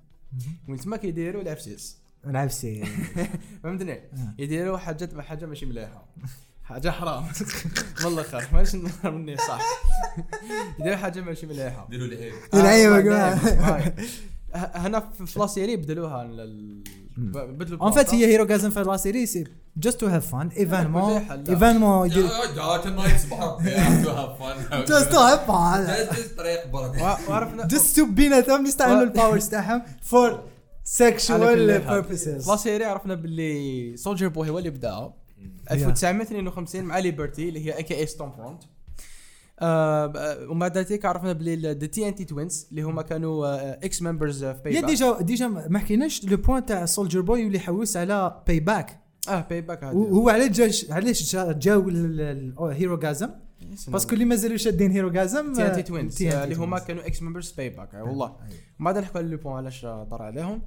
وين تما كيديروا العفسيس نلعب سي فهمتني؟ يديروا حاجات حاجة ماشي مليحة. حاجة حرام. من الآخر ماشي نهار مني صح. يديروا حاجة ماشي مليحة. ديروا لي هيك العيب آه، هنا في في لا سيري بدلوها لل- بدلوا اون البلاطة. هي هيروغازم في لا سيري سي جاست تو هاف فان ايفينمون مليحة، لا. ايفينمون يدير تنايت صباح جاست تو هاف فان طريق برك وع- وعرفنا just بيناتهم يستعملوا ال powers تاعهم for حال. purposes لا série عرفنا باللي Soldier Boy هو اللي بداها 1952 مع Liberty اللي هي a.k.a. Stormfront ومن بعد ذلك عرفنا باللي the TNT Twins اللي هما كانوا ex members في باي déjà déjà ما حكيناش le point تاع Soldier Boy يولي يحوس على Payback آه Payback هو علاش علاش جا- جاو ال Herogasm parce que اللي مازالوا شادين Herogasm TNT Twins اللي هما كانوا ex members Payback والله. ما عاد نحكوا على le point علاش دار عليهم؟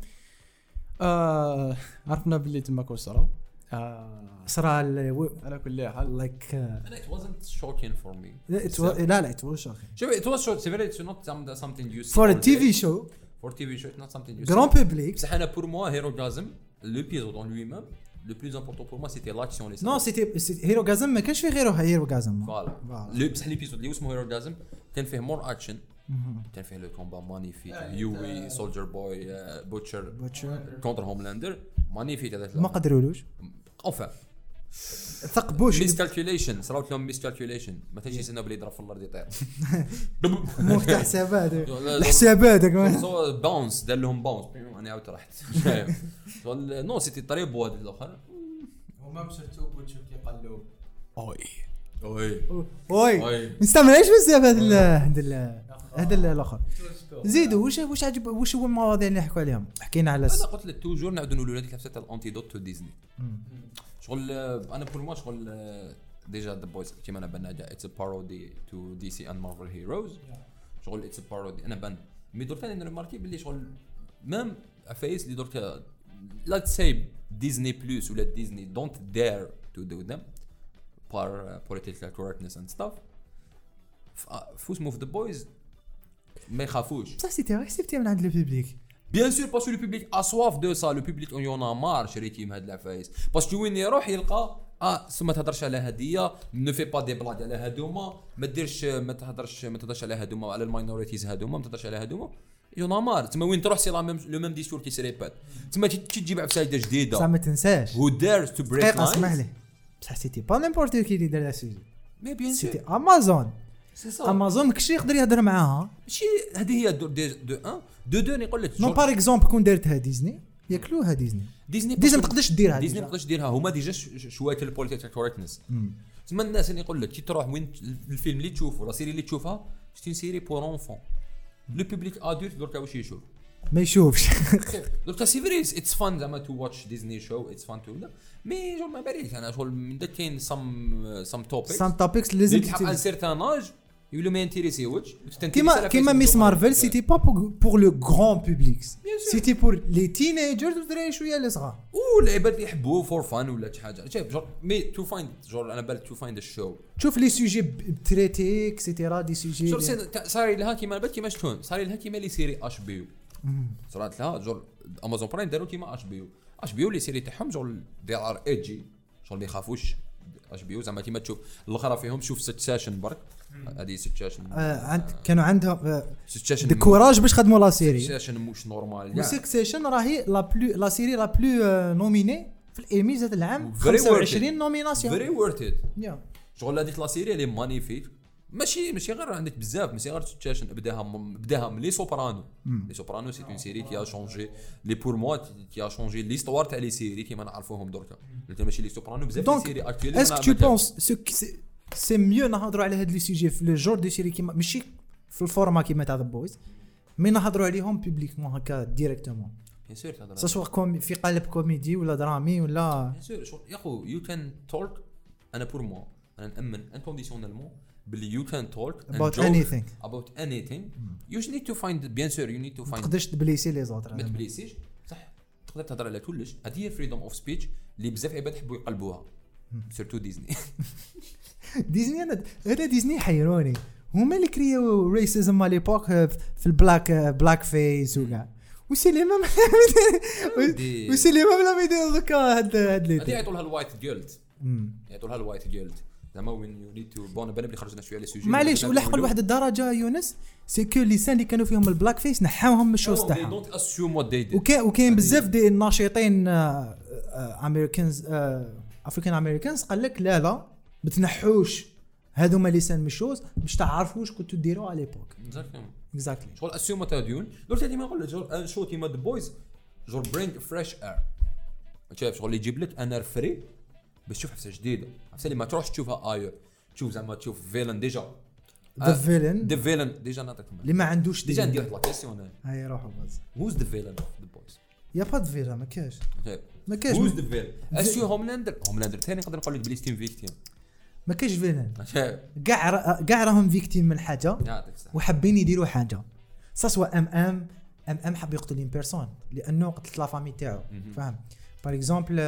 آه عرفنا باللي تما كون صرا آه صرا على كل حال like it wasn't shocking for me لا لا it was shocking شوف it was short it's very it's not some- something you see for a TV show for TV show it's not something you see grand public بصح أنا pour moi Herogasm l'épisode en lui-même le plus important pour moi c'était l'action les non c'était Herogasm ما كانش فيه غير Herogasm voilà بصح l'épisode اللي اسمه Herogasm كان فيه more action كان فيه le combat magnifique Hughie Soldier Boy Butcher contre Homelander magnifique هذاك ما قدرولوش؟ اوفا ثقبوش miscalculation صراو لهم miscalculation ما تنجي يستناو بلي يضرب في الأرض يطير. مو تاع حسابات الحسابات باونس دار لهم باونس أنا عاودت رحت. نو سيتي طري بو هذا الآخر هما سيرتو بوتشو كي قال له أوي. وي وي وي ما نستعملهاش بزاف هذا هذا ال- هذا ال- الآخر. زيدوا واش واش عجب واش هو المواضيع اللي نحكوا عليهم؟ حكينا على أنا قلت لك توجور نعاودوا نقولوا لابسه تاع الأنتيدوت تو ديزني. شغل آه، أنا بور موا شغل آه، ديجا ذا بويز كيما أنا بان اتس ا بارودي تو دي سي اند مارفل هيروز شغل اتس ا بارودي أنا بان مي درت أنا ريماركي باللي شغل ميم عفايس اللي درت لا تسي ديزني بلس ولا ديزني دونت دير تو دو ذم بار بوليتيكال كوركتنس اند ستاف فو اسمه في ذا بويز ما يخافوش بصح سيتي غير حسبتيها من عند البيبليك بيان سور باسكو لو بوبليك ا سواف دو سا لو بوبليك اون يون مار شريتي من هاد العفايس باسكو وين يروح يلقى آه سو ما تهضرش على هديه نو في با دي بلاك على هادوما ما ديرش ما تهضرش ما تهضرش على هادوما على الماينوريتيز هادوما ما تهضرش على هادوما يون مار تما وين تروح سي لا ميم لو ميم ديسكور كي سريبات تما تي تجيب عفسايده بصح جديده ما تنساش هو دارز تو بريك دقيقه اسمح لي بصح سيتي با نيمبورت كي اللي دار لا سوجي مي بيان سيتي سور امازون امازون ما كاينش يقدر يهضر معاها. ماشي هذه هي دو دو دو ان دو دو نقول لك نو بار اكزومبل كون دارتها ديزني ياكلوها ديزني ديزني ديزني ما تقدرش ديرها ديزني. ما تقدرش ديرها. هما ديجا شوية البوليتيكال كوركتنس تسمى الناس اللي يقول لك كي تروح وين الفيلم اللي تشوفه la série اللي تشوفها c'était série pour enfants le public adulte دركا واش يشوف ما يشوفش. دركا c'est vrai it's fun زعما to watch Disney show it's fun to mais je ما باليش. أنا شغل من كاين some some topic some topics لازم تحقق un certain âge يولو ما ينتيريسيوش كيما كيما Ms. Marvel c'était pas pour le grand public c'était pour les teenagers والدراري شوية اللي صغار والعباد اللي يحبوه for fun ولا شي حاجة شوف genre mais to find genre أنا بالك to find ال show شوف les sujets traités et cetera des sujets شوف صار لها كيما بالك كيما شلون صار لها كيما les séries HBO صارت لها genre Amazon Prime داروا كيما اش بي يو اش بي يو لي سيري تاعهم genre they are edgy شغل ما يخافوش HBO زعما كيما تشوف الاخرى فيهم شوف Succession برك هذه Succession آه، عند كانوا عندهم آه، Succession du courage باش خدموا la série Succession مش normal و Succession راهي la plus la série la plus nominée في الايميز هذا العام. Very worth it. 25 nominations very worth it شغل هذيك la série elle est magnifique ماشي ماشي غير عندك بزاف ماشي غير Succession بداها بداها من Les Soprano Les Soprano c'est une série qui a changé les pour moi qui a changé l'histoire تاع les séries كيما نعرفوهم دركا. ماشي Les Soprano بزاف les séries actuelles est-ce que tu penses c'est mieux نهضروا على هاد les sujets في le genre de séries كيما ماشي في ال format كيما تاع The Boys mais نهضروا عليهم publiquement هكا directement bien sûr تهضر soit كومي في قالب كوميدي ولا درامي ولا bien sûr يا خو you can talk أنا pour moi أنا نأمن inconditionnellement باللي you can talk about anything. about anything. You just need to find bien sûr you need to ما find تقدرش تبليسي les autres ما تبليسيش. صح تقدر تهضر على كلش. هذه هي freedom of speech اللي بزاف عباد يحبوا يقلبوها. surtout Disney ديزني أنا هذا ديزني حيروني. هما اللي كريو racisme à l'époque في ال black blackface وكاع. وسي لي ميم دي- وسي لي ميم لا يديروا دوكا هاد هاد لي يعطوا لها الوايت جيلد يعطوا لها الوايت جيلد زعما وين يو نيد تو بون بالي بلي خرجنا شوية على سوجي معليش ولحقوا لواحد الدرجة يونس سي كو لي سان اللي كانوا فيهم البلاك فيس نحاوهم من الشوز تاعهم. دونت اسيوم وات دي ديد وكاين بزاف دي الناشطين امريكانز افريكان امريكانز قال لك لا لا. ما تنحوش هذوما اللي سان من الشوز باش تعرفوش كنتو ديروا على ليبوك exactly شغل assume تاع ديون؟ درت ديما نقول لك شغل show كيما The Boys شغل bring fresh air شايف شغل يجيب لك un air frais باش تشوف عفسة جديدة. عفسة اللي ما تروحش تشوفها air تشوف زعما تشوف villain déjà. the villain the villain déjà نعطيك اللي ما عندوش déjà دي ندير لك la question هاي روحوا باز who's the villain of The Boys y a pas de villain ما كاش. ما كاش. who's the villain اسيو Homelander Homelander ثاني نقدر نقول لك بلي ستيم victime ما كاش villain. شايف. كاع كاع راهم victimes من حاجة وحابين يديروا حاجة. soit ام ام ام أم حب يقتل une personne لأنه قتلت la famille تاعو. فاهم؟ par exemple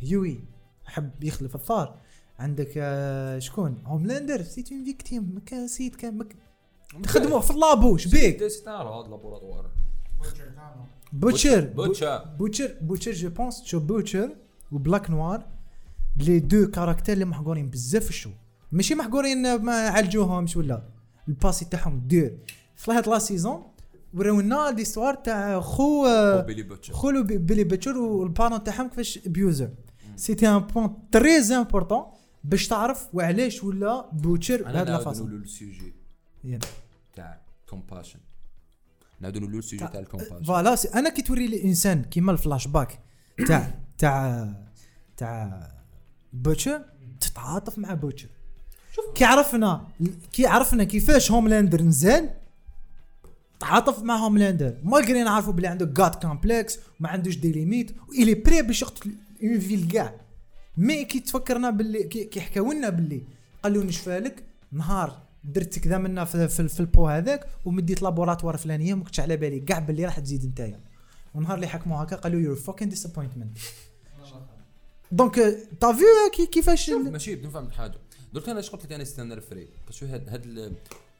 Hughie حب يخلف الثار. عندك آه، شكون؟ Homelander c'est une victime ما كان سيد كان ما كان- خدموه في ال labo شبيك c'est un rat de laboratoire Butcher Butcher Butcher Butcher je pense que Butcher و Black Noir les deux caractères اللي محقورين بزاف في ال show. ماشي محقورين ما عالجوهمش ولا. ال passé تاعهم دور في هاد la saison ورونا l'histoire تاع خو Billy Butcher خو le Bi- Billy Butcher وال parents تاعهم كيفاش abuser. c'était un point très important باش تعرف وعلاش ولا Butcher بهاد la façon نقولوا ال sujet. تاع compassion نعاودوا نقولوا ال sujet تاع ال compassion voilà أنا كي توري لي une scène كيما الفلاش باك تاع تاع تاع Butcher تتعاطف مع Butcher. كي عرفنا كي عرفنا كيفاش Homelander نزال تعاطف مع Homelander. malgré نعرفوا بلي عنده god complex وما عندوش des limites و il est prêt باش يقتل une fille كاع. mais كي تفكرنا باللي كي, حكاو لنا باللي قالوا نشفالك نهار درت كذا منا في, في, في labo هذاك ومديت laboratoire فلانية ما كنتش على بالي كاع باللي راح تزيد نتايا. ونهار اللي حكموا هكا قالوا you're fucking disappointment donc t'as vu كي كيفاش ماشي بدون فهم حاجة درت أنا اش قلت لك أنا c'est un des vrais shows هاد هاد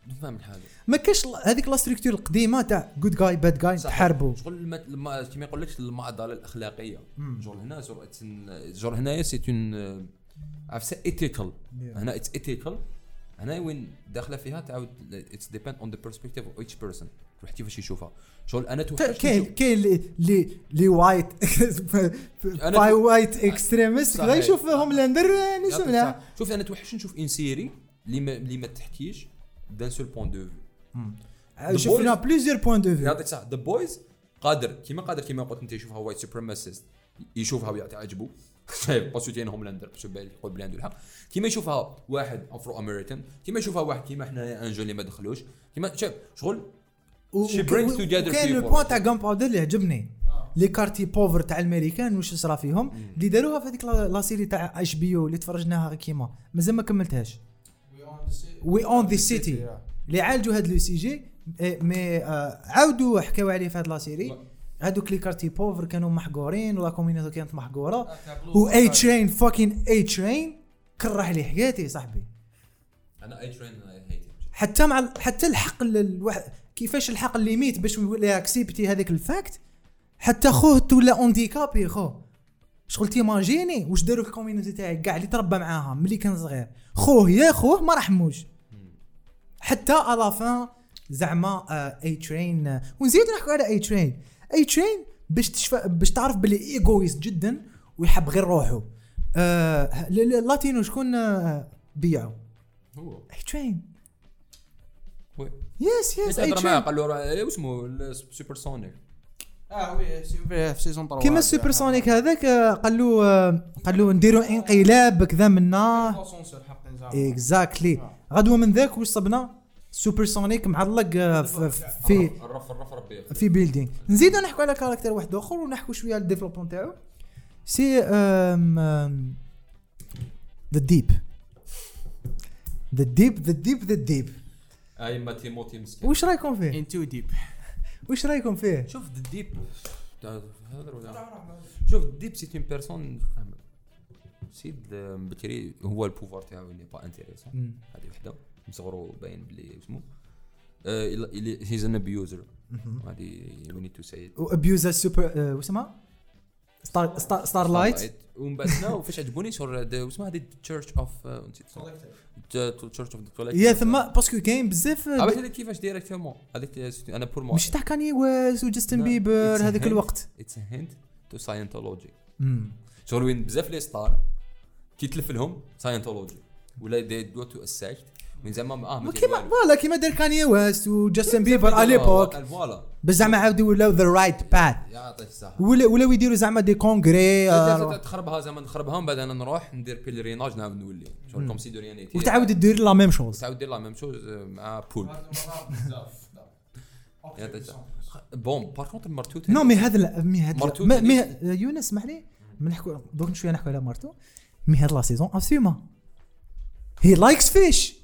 بدون فهم حاجة ما كاش هذيك la structure القديمة تاع good guy bad guy. تحاربوا شغل لما كيما يقول لك المعضلة الأخلاقية. جور هنا جور هنايا c'est un عرفت ethical هنا it's ethical هنا وين داخلة فيها تعاود it's depend on the perspective of each person واحد كيفاش يشوفها. شغل أنا توحشت كاين كاين les les white by white extremist صحيح. يشوف Homelander الصحة. شوف أنا توحش نشوف une série اللي ما اللي ما تحكيش d'un seul point de vue شفنا plusieurs points de vue يعطيك الصحة. The Boys قادر كيما قادر كيما قلت أنت يشوفها white supremacist يشوفها ويعطي عجبه شايف يسوتين Homelander باش بالي يقول بلي عنده الحق كيما يشوفها واحد Afro-American كيما يشوفها واحد كيما حنايا انجل اللي ما دخلوش. كيما شايف شغل She brings together كاين le. point تاع Gunpowder اللي عجبني les quartiers pauvres تاع الامريكان واش صرا فيهم اللي داروها في هذيك la série تاع HBO اللي تفرجناها كيما مازال ما كملتهاش We Own This City اللي عالجوا هاد le sujet mais عاودوا حكاو عليه في هاد la série هادوك les quartiers pauvres كانوا محقورين و la community كانت محقوره و A-Train fucking A-Train كره لي حياتي صاحبي أنا A-Train hate حتى مع حتى الحق ال- الواحد كيفاش الحق ال limite باش يولي accepter هذاك ال fact حتى خوه تولى handicapé خو شغل t'imagines واش داروا في ال community تاعي؟ كاع اللي تربى معاها ملي كان صغير. خوه يا خوه ما رحموش. حتى على فان زعما A-Train ونزيد نحكوا على A-Train A-Train باش تشفى باش تعرف بلي égoïste جدا ويحب غير روحه آه ال Latino شكون آه، بيعوا هو. A-Train oui yes yes يتهضر معاه قال له واسمه ال Supersonic آه oui في في saison 3 كيما ال Supersonic هذاك قال له قال له نديروا انقلاب كذا منا. exactly غدوة من ذاك واش صبنا؟ Supersonic معلق في في ال roof ال roof ربي في building نزيدو نحكوا على character واحد آخر ونحكوا شوية على ال développement تاعو. c'est The Deep The Deep The Deep The Deep أي ما Timothy مسكين. واش رأيكم فيه؟ انتو Deep واش رأيكم فيه؟ شوف ال Deep شوف ال Deep c'est une personne سيد بكري هو ال pouvoir تاعو il est pas intéressant. هذه وحدة. من صغرو باين بلي اسمه. he's an abuser هذه we need to say و abuse السوبر آه، واش اسمها؟ Star Star Starlight ومن بعد non فاش عجبوني. شغل هاد- واسمها هذه church of نسيت church of the يا ثم parce que كاين بزاف. آه، عرفت هذيك كيفاش directement هذيك أنا pour moi مش تاع Kanye West و Justin Bieber it's a هذاك hint. الوقت it's hint to Scientology. شغل وين بزاف les stars كي تلف لهم Scientology ولا دي دو تو اساكت من زعما آه ما كيما فوالا كيما دار كاني ويست وجاستن بيبر على ليبوك فوالا. بس زعما عاودوا ولاو ذا رايت باث يعطيك الصحة. ولا ولاو يديروا زعما دي كونغري آه، تخربها زعما نخربها من بعد أنا نروح ندير بيلريناج نعاود نولي. شغل كوم سي دو ريان ايتي وتعاود دير لا ميم شوز تعاود دير لا ميم شوز مع بول. بون بار كونتر مرتو نو مي هذا لا مي هذا. مي يونس اسمح لي. من نحكوا دوك شوية نحكوا على مرتو mais هاد la saison assumé he likes fish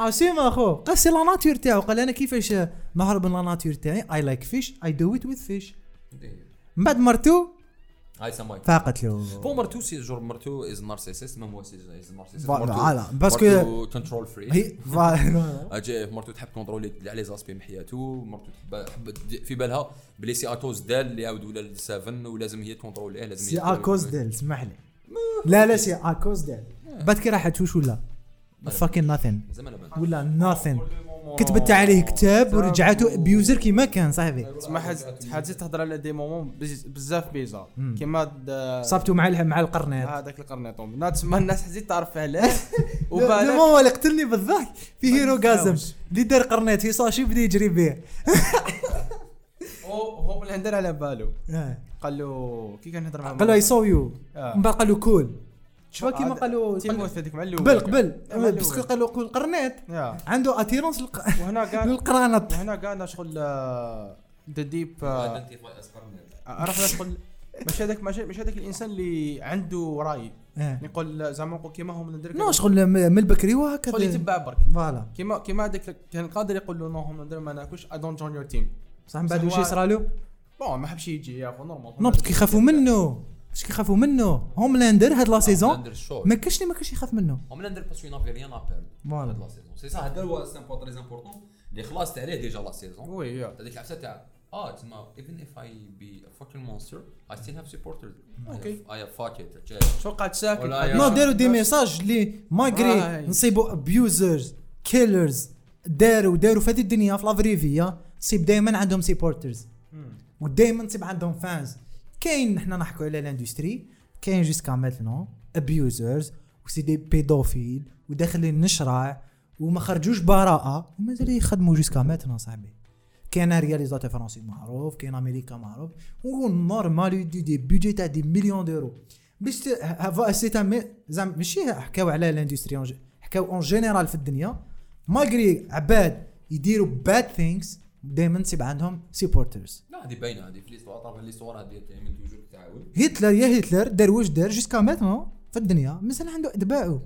assumé أخو. قال c'est la nature تاعو. قال أنا كيفاش نهرب من la nature تاعي؟ I like fish I do it with fish من بعد مرتو هاي ساماي فاقت له. bon مرتو c'est genre مرتو is narcissist même هو c'est is narcissist voilà parce que control freak voilà أجي مرتو تحب contrôler كاع les aspects من حياته. مرتو تحب في بالها بلي c'est à cause d'elle اللي عاود ولا ل Seven ولازم هي تكونتروليه لازم c'est à cause d'elle اسمح لي. لا لا c'est à cause d'elle بعد كي راحت وش ولا؟ fucking nothing ولا nothing كتبت عليه كتاب ورجعته abuser كيما كان صاحبي. تسمى حاجة تهضر على des moments بز- بزاف bizarres. كيما صابتو مع مع القرنيط. هذاك القرنيطون الناس تسمى الناس حزيت تعرف لا وبالك هو اللي قتلني بالضحك. في Herogasm. اللي دار قرنيط في sachet بدا يجري به هو اللي ندير على بالو. آه. قال له كي كان يهضر مع قال له I saw you. من بعد قال له كول شوف كيما قال له Timothy هذيك مع الأول قبل قبل. مع الأول. parce que قال له قول قرنيط يا. عنده attirance وهنا قال للقرانط وهنا قال شغل The Deep عرفنا شغل مش هذاك مش هذاك الإنسان اللي عنده رأي. آه. يقول زعما نقول كيما هم ندير non شغل من البكري شغل وهكذا. يتبع برك. voilà. كيما كيما هذاك كان قادر يقول له non هم ندير ما ناكلش I don't join your team صح من بعد واش يصرى له؟ bon ما حبش يجي يا أخو normal non parce que يخافوا منه. باش كيخافوا منه؟ Homelander هاد la saison؟ ما كاش اللي ما كاش يخاف منه. Homelander parce que n'avait rien à perdre voilà هاد la saison. c'est صح هذا هو c'est point très important اللي خلاص عليه déjà la saison oui يا هذيك العفسه تاع آه تسمى even if I be a fucking monster I still have supporters. Okay. I have fuck it. شو قاعد ساكت non داروا des. messages اللي malgré. نصيبوا abusers killers داروا داروا في هذه الدنيا في la vraie vie تصيب دائما عندهم supporters. ودائما تصيب عندهم fans كاين نحنا نحكوا على ال industry كاين jusqu'à maintenant abusers و c'est des pédophiles وداخلين نشرع وما خرجوش براءة ومازال يخدموا jusqu'à maintenant صاحبي. كاين réalisateur فرنسي معروف كاين أمريكا معروف و normal يدي des budgets تاع des millions d'euros باش هافا c'est زعما ماشي حكاو على ال industry en- حكاو en général في الدنيا. malgré عباد يديروا bad things دائما تصيب عندهم supporters لا هذه باينة هذه في l'histoire تعرف l'histoire هذه من toujours تعاود هتلر يا هتلر دار واش دار jusqu'à maintenant في الدنيا مازال عنده اتباعه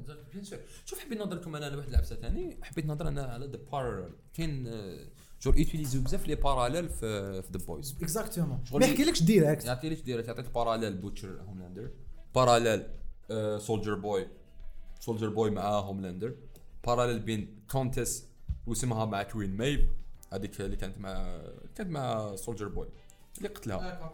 شوف حبيت نهضر لكم أنا على واحد العفسه ثاني حبيت نهضر أنا على the parallel كاين آه، toujours يوتيليزيو بزاف les parallèles في The Boys exactement ما يحكيلكش direct يعطي ليش direct يعطيك parallèle Butcher Homelander parallèle Soldier Boy Soldier Boy مع Homelander parallèle بين Countess واسمها مع Queen Maeve هذيك اللي كانت مع كانت مع Soldier Boy اللي قتلها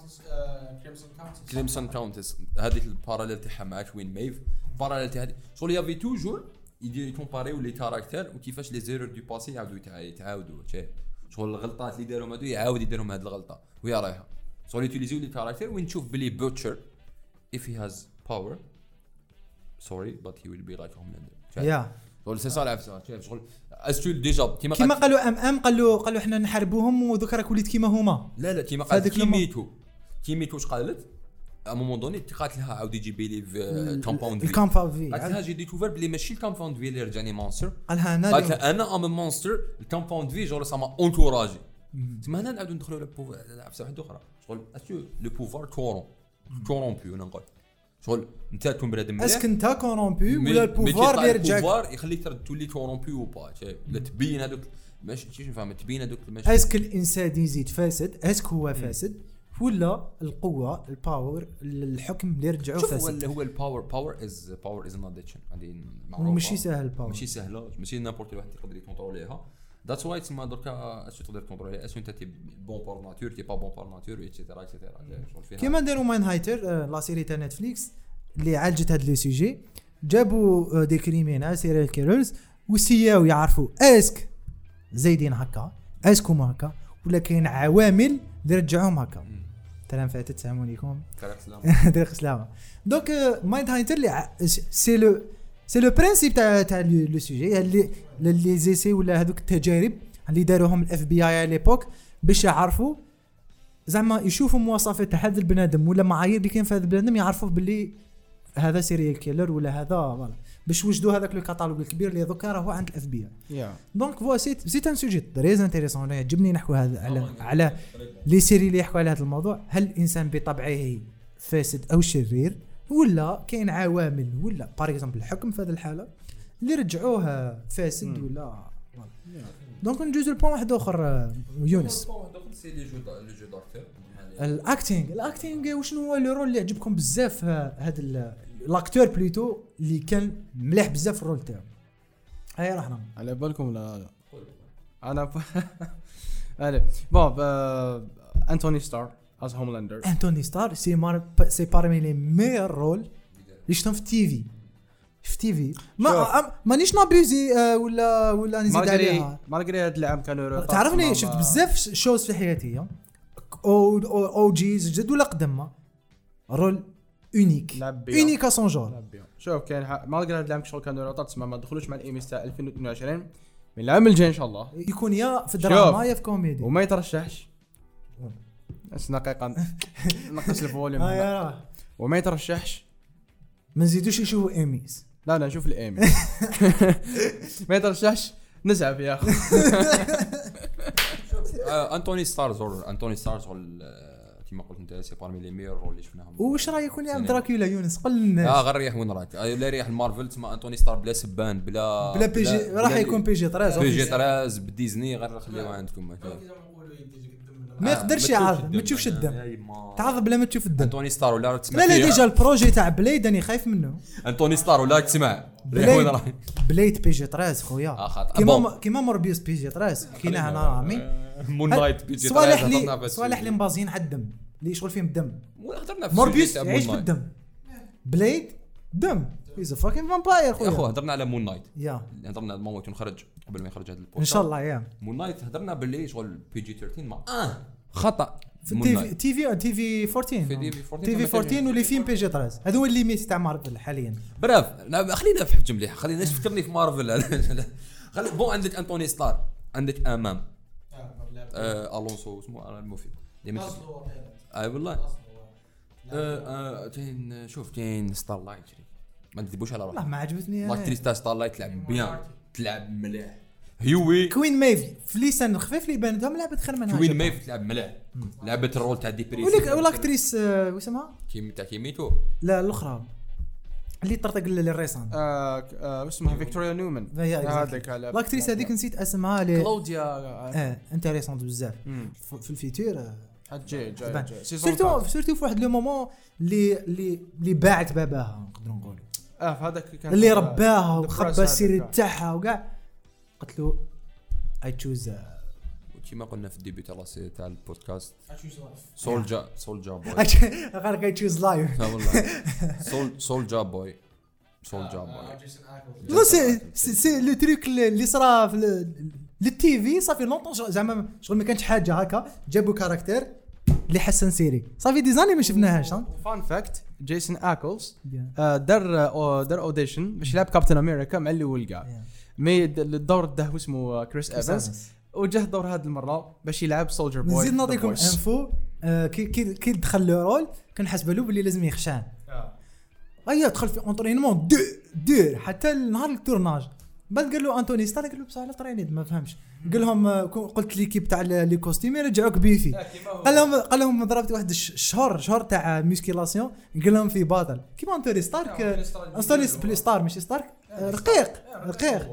Crimson Countess هذيك ال parallèle تاعها مع Queen Maeve parallèle تاع هذه شغل y avait toujours يدير يكومباريو les caractères وكيفاش les erreurs du passé يعاودوا يتع- يتعاودوا شغل الغلطات اللي دارهم هادو يعاود يديرهم هاد الغلطة. وهي رايحة. شغل يوتيليزيو les caractères وين تشوف بلي Butcher if he has power. Sorry but he will be like Homelander؟ يا شغل سي سا العفسه شغل استو déjà كيما كيما قالوا ام أم قالوا قالوا إحنا نحاربوهم وذوك راك وليت كيما هما. لا لا كيما قالت Kimiko. Kimiko واش قالت؟ à un moment donné قالت لها عاود يجي بيلي في Compound V ال Compound V قالت لها j'ai découvert بلي ماشي ال Compound V اللي رجعني monstre قالها أنا قالت. لها أنا I'm monster ال Compound V toujours سما اونتوراجي تما هنا نعاودو ندخلوا لل pouvoir عفسه واحدة أخرى شغل le pouvoir corrompt corrompu أنا نقول شغل انت تكون بنادم مليح، est-ce que انت corrompu ولا ال pouvoir اللي يرجعك ال pouvoir يخليك تولي corrompu ou pas ولا تبين هذوك ماشي شي نفهم تبين هذوك ماشي est-ce que الإنسان يزيد فاسد est-ce que هو فاسد ولا القوة ال power الحكم اللي رجعوا شوف فاسد. ال- هو ال power power is power is not addiction هذه معروفة. ماشي سهل ال power ماشي سهلة ماشي n'importe واحد يقدر يكونتروليها. that's why تسمى دركا اسو تقدر تكونتروليها اسو انت t'es bon par nature t'es pas bon par nature et cetera et cetera كيما داروا Mindhunter la série تاع Netflix اللي عالجت هاد le sujet جابوا des criminels serial killers وسياو يعرفوا est-ce que زايدين هكا est-ce que هما هكا ولا كاين عوامل اللي رجعوهم هكا ترى فاتت السلام عليكم داير سلامه donc Mindhunter اللي c'est le c'est le principe تاع تاع le sujet اللي les essais ولا هذوك التجارب اللي داروهم ال FBI على l'époque باش يعرفوا زعما يشوفوا مواصفات هذا البنادم ولا معايير اللي كاين في هذا البنادم يعرفوا باللي هذا serial killer ولا هذا voilà باش وجدوا هذاك le catalogue الكبير اللي دوكا راهو عند ال FBI donc voilà c'est c'est un sujet très intéressant أنا يعجبني نحكوا هذا على على les séries اللي يحكوا على هذا الموضوع. هل الإنسان بطبعه فاسد أو شرير؟ ولا كاين عوامل ولا par exemple الحكم في هذه الحالة اللي رجعوه فاسد. ولا donc ندوزو ل point واحد آخر يونس c'est les jeux les jeux d'acteur ال acting ال acting وشنو هو le rôle اللي عجبكم بزاف هذا ال- ال acteur plutôt اللي كان مليح بزاف في ال rôle تاعو. هيا رحنا على بالكم لا أنا ب... allez bon euh, As Homelander. Antony Starr c'est par c'est parmi les meilleurs rôles اللي شفتهم في ال TV في ال TV ما مانيش نابيزي آه، ولا ولا نزيد عليها malgré هاد العام كانوا تعرفني شفت بزاف shows في حياتي أو أو, جيز جد ولا قدم rôle unique. unique à son genre. شوف كاين malgré هاد العام شغل كانوا retard تسمى ما دخلوش مع الايميز تاع 2022 من العام الجاي ان شاء الله يكون يا في شوف. دراما يا في كوميدي وما يترشحش بس دقيقة. نقص الفوليوم آه هنا. وما يترشحش؟ ما نزيدوش يشوفوا إيميز. لا لا نشوف الايمي ما يترشحش؟ نزعف يا أخي أنتوني ستار زور أنتوني ستار زور آه، كيما قلت أنت سي بارمي لي ميور رول اللي شفناهم. وش رايكم يا عم سينما. دراكولا يونس. قل للناس آه غير ريح وين راك؟ آه، لا ريح المارفل تسمى أنتوني ستار بلا سبان بلا بلا بي جي. راح يكون بي جي 13 بي جي 13 بديزني غير خليوها عندكم ما يقدرش يعرض ما تشوفش الدم. تعرض بلا ما تشوف الدم. Antony Starr ولا راك تسمع لا لا؟ Déjà ال projet تاع Blade راني خايف منه. Antony Starr ولا راك تسمع. Blade Blade PG 13 خويا خاطر. كيما. كيما Morbius PG 13 كاينة هنا رامي. Moon Knight PG صوالح 13 اللي صوالح اللي مبازين على الدم. اللي يشغل فيهم الدم Morbius يعيش. بالدم. Blade دم. he's fucking vampire يا اخو هضرنا على Moon Knight يا. هضرنا الموت ونخرج قبل ما يخرج هذا البودكاست إن شاء الله يا. Moon Knight هضرنا باللي شغل PG 13 ما. آه. خطأ. في مون تي في. تي في تي في 14 في تي في 14 تي في كما 14 واللي فيهم بي جي 13 هذا هو الليميت تاع مارفل حاليا. براف لا، خلينا في حجم مليح. خلينا تفكرني في مارفل خلي بون عندك انتوني ستار عندك امام آه الونسو اسمه أنا المفيد. اي والله. آه آه كاين شوف كاين ستار لايت ما نكذبوش على والله روحنا ما عجبتني أنا. لاكتريس تاع ستار لايت تلعب بيان. تلعب مليح. هيوي كوين ميفي في لسان الخفيف اللي بان لهم لعبة خير منها. كوين ميف تلعب مليح. لعبت الرول تاع ولك ديبريسي والأكتريس آه، واسمها كيم تاع كيميتو. لا الأخرى. اللي طرطق للريسان. آه، آه، اسمها؟ فيكتوريا نيومان هي هذيك الأكتريس هذيك نسيت اسمها لي كلوديا آه. انتريسونت بزاف. في الفيتور حد جاي سيرتو. سيرتو في واحد لو مومون اللي اللي اللي باعت باباها نقدروا نقولوا. آه في هذاك كان اللي آه، رباها وخبى هذاك. تاعها وكاع قلت له اي تشوز كيما قلنا في الديبي تاع تاع البودكاست سولجا سولجا بوي غير اي تشوز لايف لا والله سول سولجا بوي سولجا بوي لا سي سي- لو تريك اللي صرا في ال- للتي في صافي لونطون زعما شغل ما كانش حاجة هكا جابوا كاركتير اللي حسن سيري. صافي دي زاني ما شفناهاش ها؟ fun fact Jensen Ackles. آه، دار آه، دار audition باش يلعب كابتن أمريكا مع الأول كاع Yeah. mais الدور داه اسمه كريس ايفنز وجاه الدور هذه المرة باش يلعب Soldier Boy نزيد نعطيكم info آه، كي كي دخل le rôle كنحسب له باللي لازم يخشان ايا دخل في entraînement dur حتى نهار ال tournage بعد قال له أنتوني ستار قال له بصح على trained ما فهمش. قال لهم آه، قلت l'équipe تاع les costumes يرجعوك buffy قال لهم قال لهم ضربت واحد الش- شهر تاع musculation قال لهم في باطل. كيما أنتوني ستارك آه، أنتوني ستار ماشي ستارك؟ آه، رقيق رقيق.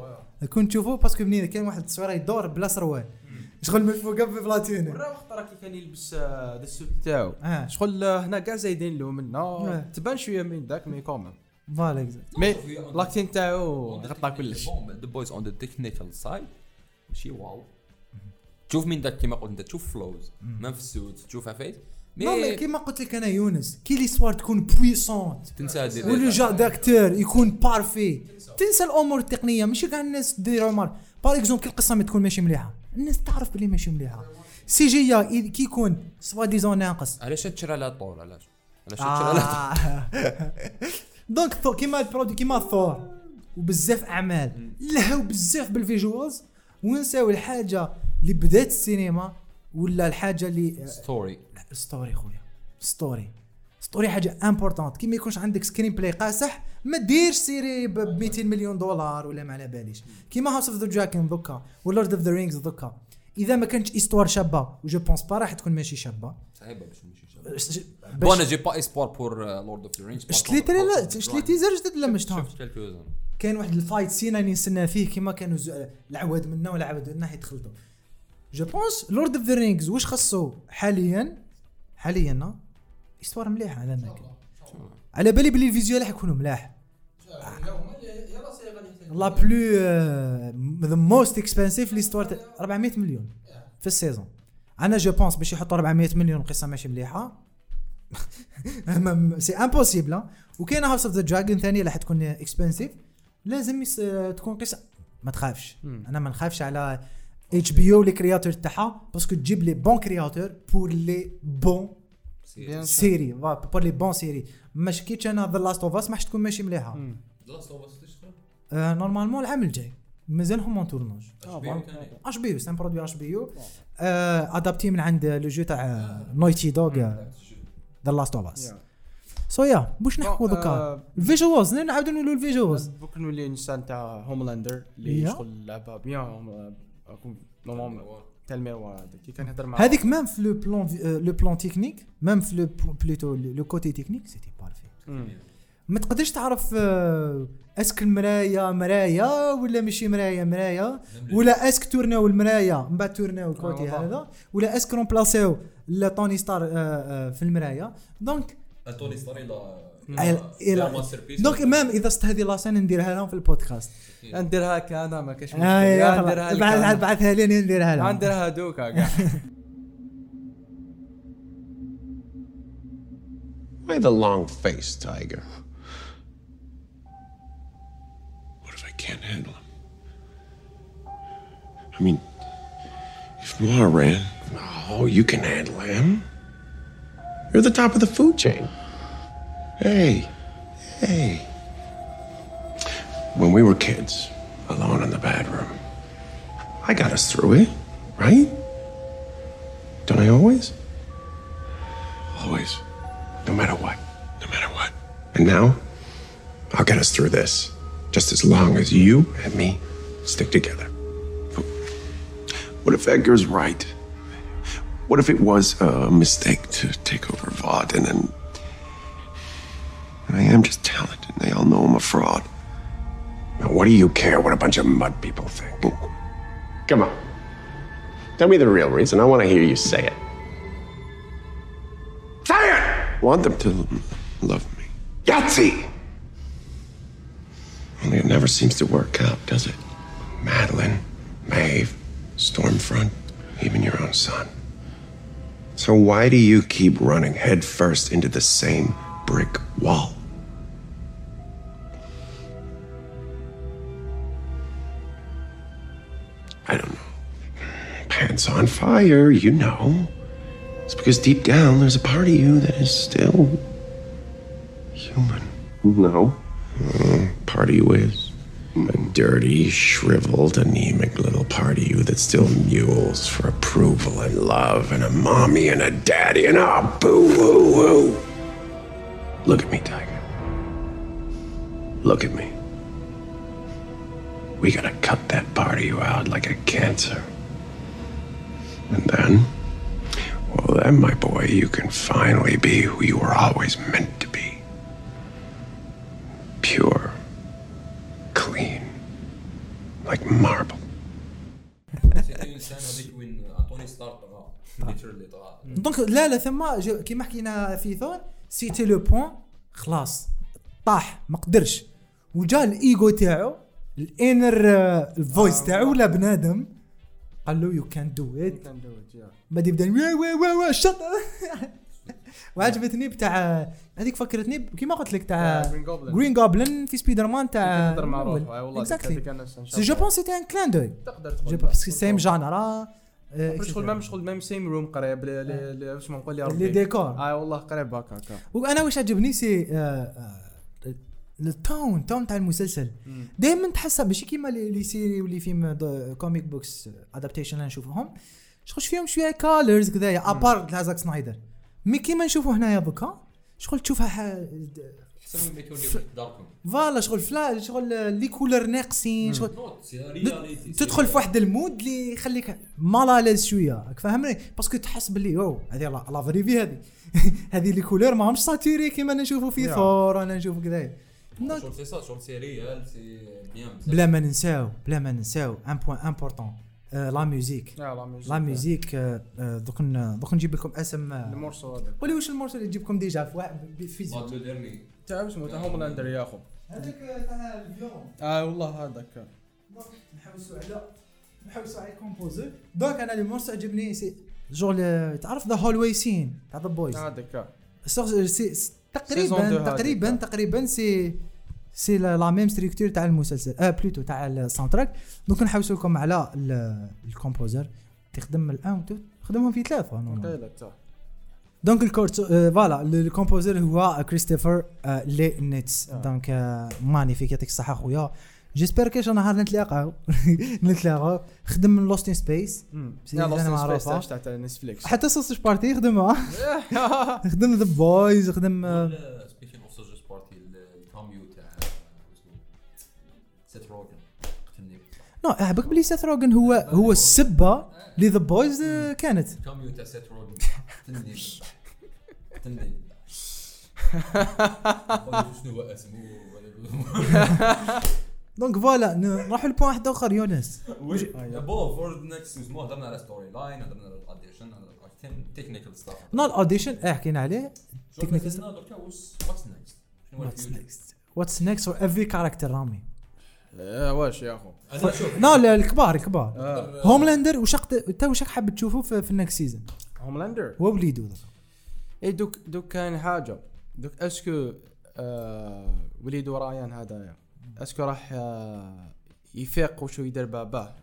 كنت تشوفوا parce que منين؟ كاين واحد التصويره يدور بلا سروال. شغل من فوق ببلاتيني وراه وقت راه كي كان يلبس آه، ذا ال suit تاعو. آه. شغل آه، هنا كاع زايدين له منه آه. تبان شوية من ذاك مي كومون فوالا اكزاكت مي لاكتين تاعو غطى كلش. The Boys on the technical side ماشي wow. تشوف من ذاك كيما قلت أنت تشوف فلوز ما في ال suit تشوف عفايس مي مي كيما قلت لك أنا يونس كي l'histoire تكون puissante تنسى هذه ولو jeu d'acteur يكون parfait تنسى الأمور التقنية ماشي كاع الناس دير عمر par exemple كي القصة ما تكون ماشي مليحة الناس تعرف بلي ماشي مليحة. CGI يكون soi-disant ناقص. علاش تشرى على طول علاش؟ علاش تشرى على آه. donc ثور كيما البرودوي كيما ثور. وبزاف أعمال. لهوا بزاف بال visuals. ونساو الحاجة اللي بدات السينما ولا الحاجة اللي story story خويا. story story حاجة importante كي ما يكونش عندك screenplay قاصح ما ديرش série ب 200 مليون دولار ولا ما على باليش. كيما House of the Dragon دوكا و Lord of the Rings دوكا. إذا ما كانتش histoire شابة و je pense pas راح تكون ماشي شابة. صعيبه باش نمشي ش- bon j'ai pas espoir pour Lord of the Rings شت les trai- لا شت les teasers جدد ولا ما شفتهمش شفت كاين واحد ال fight scene راني نستنى فيه كيما كانوا العواد منا والعواد منا يتخلطوا. je pense Lord of the Rings واش خصو حاليا؟ حاليا histoire مليحه على هناك على بالي بلي ال visuel حيكونوا ملاح. la plus the most expensive l'histoire 400 مليون في ال season أنا je pense pas يحطوا 400 مليون قصة ماشي مليحة. c'est impossible وكاين House of the Dragon ثانية اللي حتكون expensive لازم. تكون قصة. ما تخافش. أنا ما نخافش على HBO les créateurs تاعها parce que تجيب les bons créateurs pour les bonnes séries pour les bonnes séries مش كيتش أنا The Last of Us ما حش تكون ماشي مليحة. آه normalement العام الجاي. مازالهم en tournage HBO سان برودوي HBO adapté من عند le jeu تاع Naughty Dog The Last of Us so يا واش نحكوا دوكا؟ ال visuals نعاودو نقولوا الفيجوالز دوك نولي la scène تاع هوملاندر اللي. شغل لعبها bien normalement تاع ال miroir هذاك كي كان يهضر مع هذيك même في le plan le plan technique même في le plutôt le côté technique c'était parfait. ما تقدرش تعرف آه، est-ce que المرايه مرايه ولا ماشي مرايه مرايه ولا est-ce que tourn او المرايه من بعد tourn او ال côté آه، هذا. ولا est-ce que remplac يو توني ستار آه، آه، في المرايه donc توني ستار إلى- دونك مام إذا است هذه la scène نديرها لهم في البودكاست. نديرها هكا أنا ما كاش مشكل. نديرها بعد. بعثها لي نديرها لهم. نديرها دوكا كاع Why the long face, Tiger? I mean, if Noir ran, oh, you can handle him. You're the top of the food chain. Hey, hey. When we were kids, alone in the bedroom, I got us through it, right? Don't I always? Always. No matter what. No matter what. And now, I'll get us through this. Just as long as you and me stick together. What if Edgar's right? What if it was a mistake to take over VOD and then. I am just talented. And they all know I'm a fraud. Now, what do you care what a bunch of mud people think? Come on. Tell me the real reason. I want to hear you say it. Say it! Want them to love me. Yahtzee! Only it never seems to work out, does it? Madeline, Maeve, Stormfront, even your own son. So why do you keep running headfirst into the same brick wall? I don't know. Pants on fire, you know. It's because deep down there's a part of you that is still human. No. Mm, part of you is. A dirty, shriveled, anemic little part of you that still mules for approval and love and a mommy and a daddy and ah, a boo hoo hoo. Look at me, Tiger. Look at me. We gotta cut that part of you out like a cancer. And then, well, then, my boy, you can finally be who you were always meant to طغى donc لا لا ثم كيما حكينا في ثور c'était le point خلاص طاح ما قدرش. وجا الايجو تاعو ال inner ال voice تاعو ولا بنادم قال له you can do it بعد يبدأ وا وا وا وا شط. وعجبتني بتاع هذيك فكرتني كيما قلت لك تاع. Green Goblin في سبايدر مان تاع تهضر مع روحه. والله exactly je pense c'était un clin d'œil تقدر تقول parce que same genre شغل même شغل même same room قريب ل- ل- ل- واش ما نقول يا ربي. les décors. آه والله قريب هكا هكا وأنا واش عجبني c'est آه، آه، ال ton ton تاع المسلسل. دائما تحسها ماشي كيما les séries و les films comic books adaptation اللي نشوفهم شغل فيهم شوية colors كذايا à part تاع زاك سنايدر mais كيما نشوفو هنايا دوكا شغل تشوفها داركم. voilà شغل فلا شغل les couleurs ناقصين شغل تدخل في واحد ال mood اللي يخليك mal à l'aise شوية راك فاهمني؟ parce que تحس باللي أو هذه لا لا vraie vie هذه. هذه les couleurs ماهمش saturés كيما نشوفو في Yeah. ثور أنا نشوفو كذا. شغل سي سا شغل c'est réel c'est bien بلا ما ننساو بلا ما ننساو un point important la musique la musique دوك دوك نجيب لكم اسم ال morceau هذا. قولي واش ال morceau اللي تجيبكم déjà؟ في واحد تاع اسمه تاع هوملاندر يا أخو. هذاك تاع ال violon آه والله هذاك. نحوسوا على نحوسوا على ال composer donc أنا ال morceau عجبني c'est شغل تعرف the hallway scene تاع The Boys هذاك. تقريبا تقريبا. تقريبا c'est c'est la même structure تاع المسلسل. آه plutôt تاع ال soundtrack donc نحوسوا لكم على ال- ال composer تخدم الآن خدمهم في ثلاثة normal. donc الكورت voilà ال composer هو Christopher Lennertz. donc magnifique يعطيك الصحه خويا j'espère كاش نهار نتلاقاو نتلاقاو خدم من Lost in Space أنا أنا معروفة. تاع تاع Netflix حتى Sausage Party خدمها خدم The Boys خدم speaking of party ال cameo تاع Seth Rogen قتلني no عبك بلي Seth Rogen هو هو السبه ل The Boys كانت ال cameo تاع Seth Rogen قتلني قتلني شنو هو اسمه donc voilà نروحوا ل point واحد اخر يونس bon for next اسمه هضرنا على storyline هضرنا على ال audition technical stuff no ال audition آه حكينا عليه technical دركا what's next what's next what's next for every character رامي آه، واش يا اخو no الكبار الكبار آه. هوملاندر وش انت وش حاب تشوفه في ال next season هوملاندر هو وليدو اي دوك دوك كاين حاجة. دوك est-ce que آه وليدو رايان هذايا est-ce que راح آه يفيق وشو يدير باباه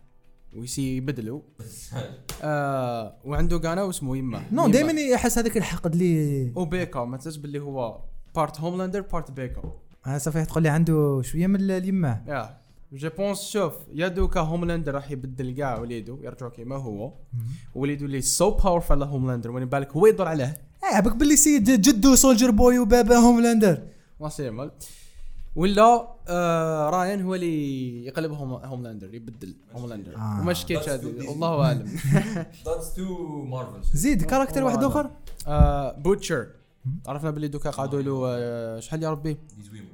ويسي يبدلو. آه وعنده قناة واسمه يما نو. دائما يحس هذاك الحقد اللي وبيكا ما تنساش باللي هو part هوملاندر part بيكا أنا صافي تقول لي عنده شوية من اليماه yeah. je pense شوف يا دوكا هوملاندر راح يبدل كاع وليدو يرجعوا كيما هو. وليدو اللي so powerful على هوملاندر وين بالك هو يدور عليه؟ آه عبك باللي سيد جدو سولجر بوي وبابا هوملاندر ما ولا آه رايان هو اللي يقلب هوم هوملاندر يبدل هوملاندر آه. وما شكيتش That's هذه too easy. والله أعلم. that's too Marvel زيد character واحد آخر؟ آه بوتشر عرفنا باللي دوكا قعدوا له آه شحال يا ربي؟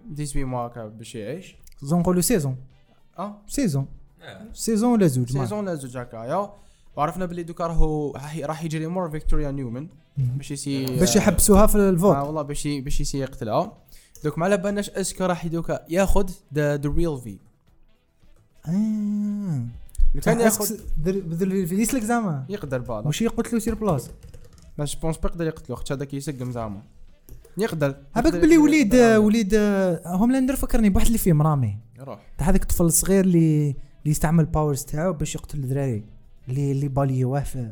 dix-huit mois هكا باش يعيش زون نقولوا season. آه season season ولا زوج ما سيزون لا زوج هكايا وعرفنا باللي دوكا راهو راح- راح يجري مور فيكتوريا نيومن باش يسي باش يحبسوها في آه الفوت والله باش باش يسي يقتلها دوك ما على بالناش اسكو راح دوكا ياخذ ذا ريل في. كان ياخذ يسلك زعما يقدر بالا مش يقتلو سير بلاص بس بونس بيقدر يقتلو خاطر هذاك يسقم زعما يقدر عباك يقدر- باللي يقدر وليد يقدر. وليد هوملاندر فكرني بواحد اللي فيه مرامي تاع هذاك الطفل الصغير اللي اللي يستعمل الباورز تاعو باش يقتل الدراري. اللي اللي باليوه في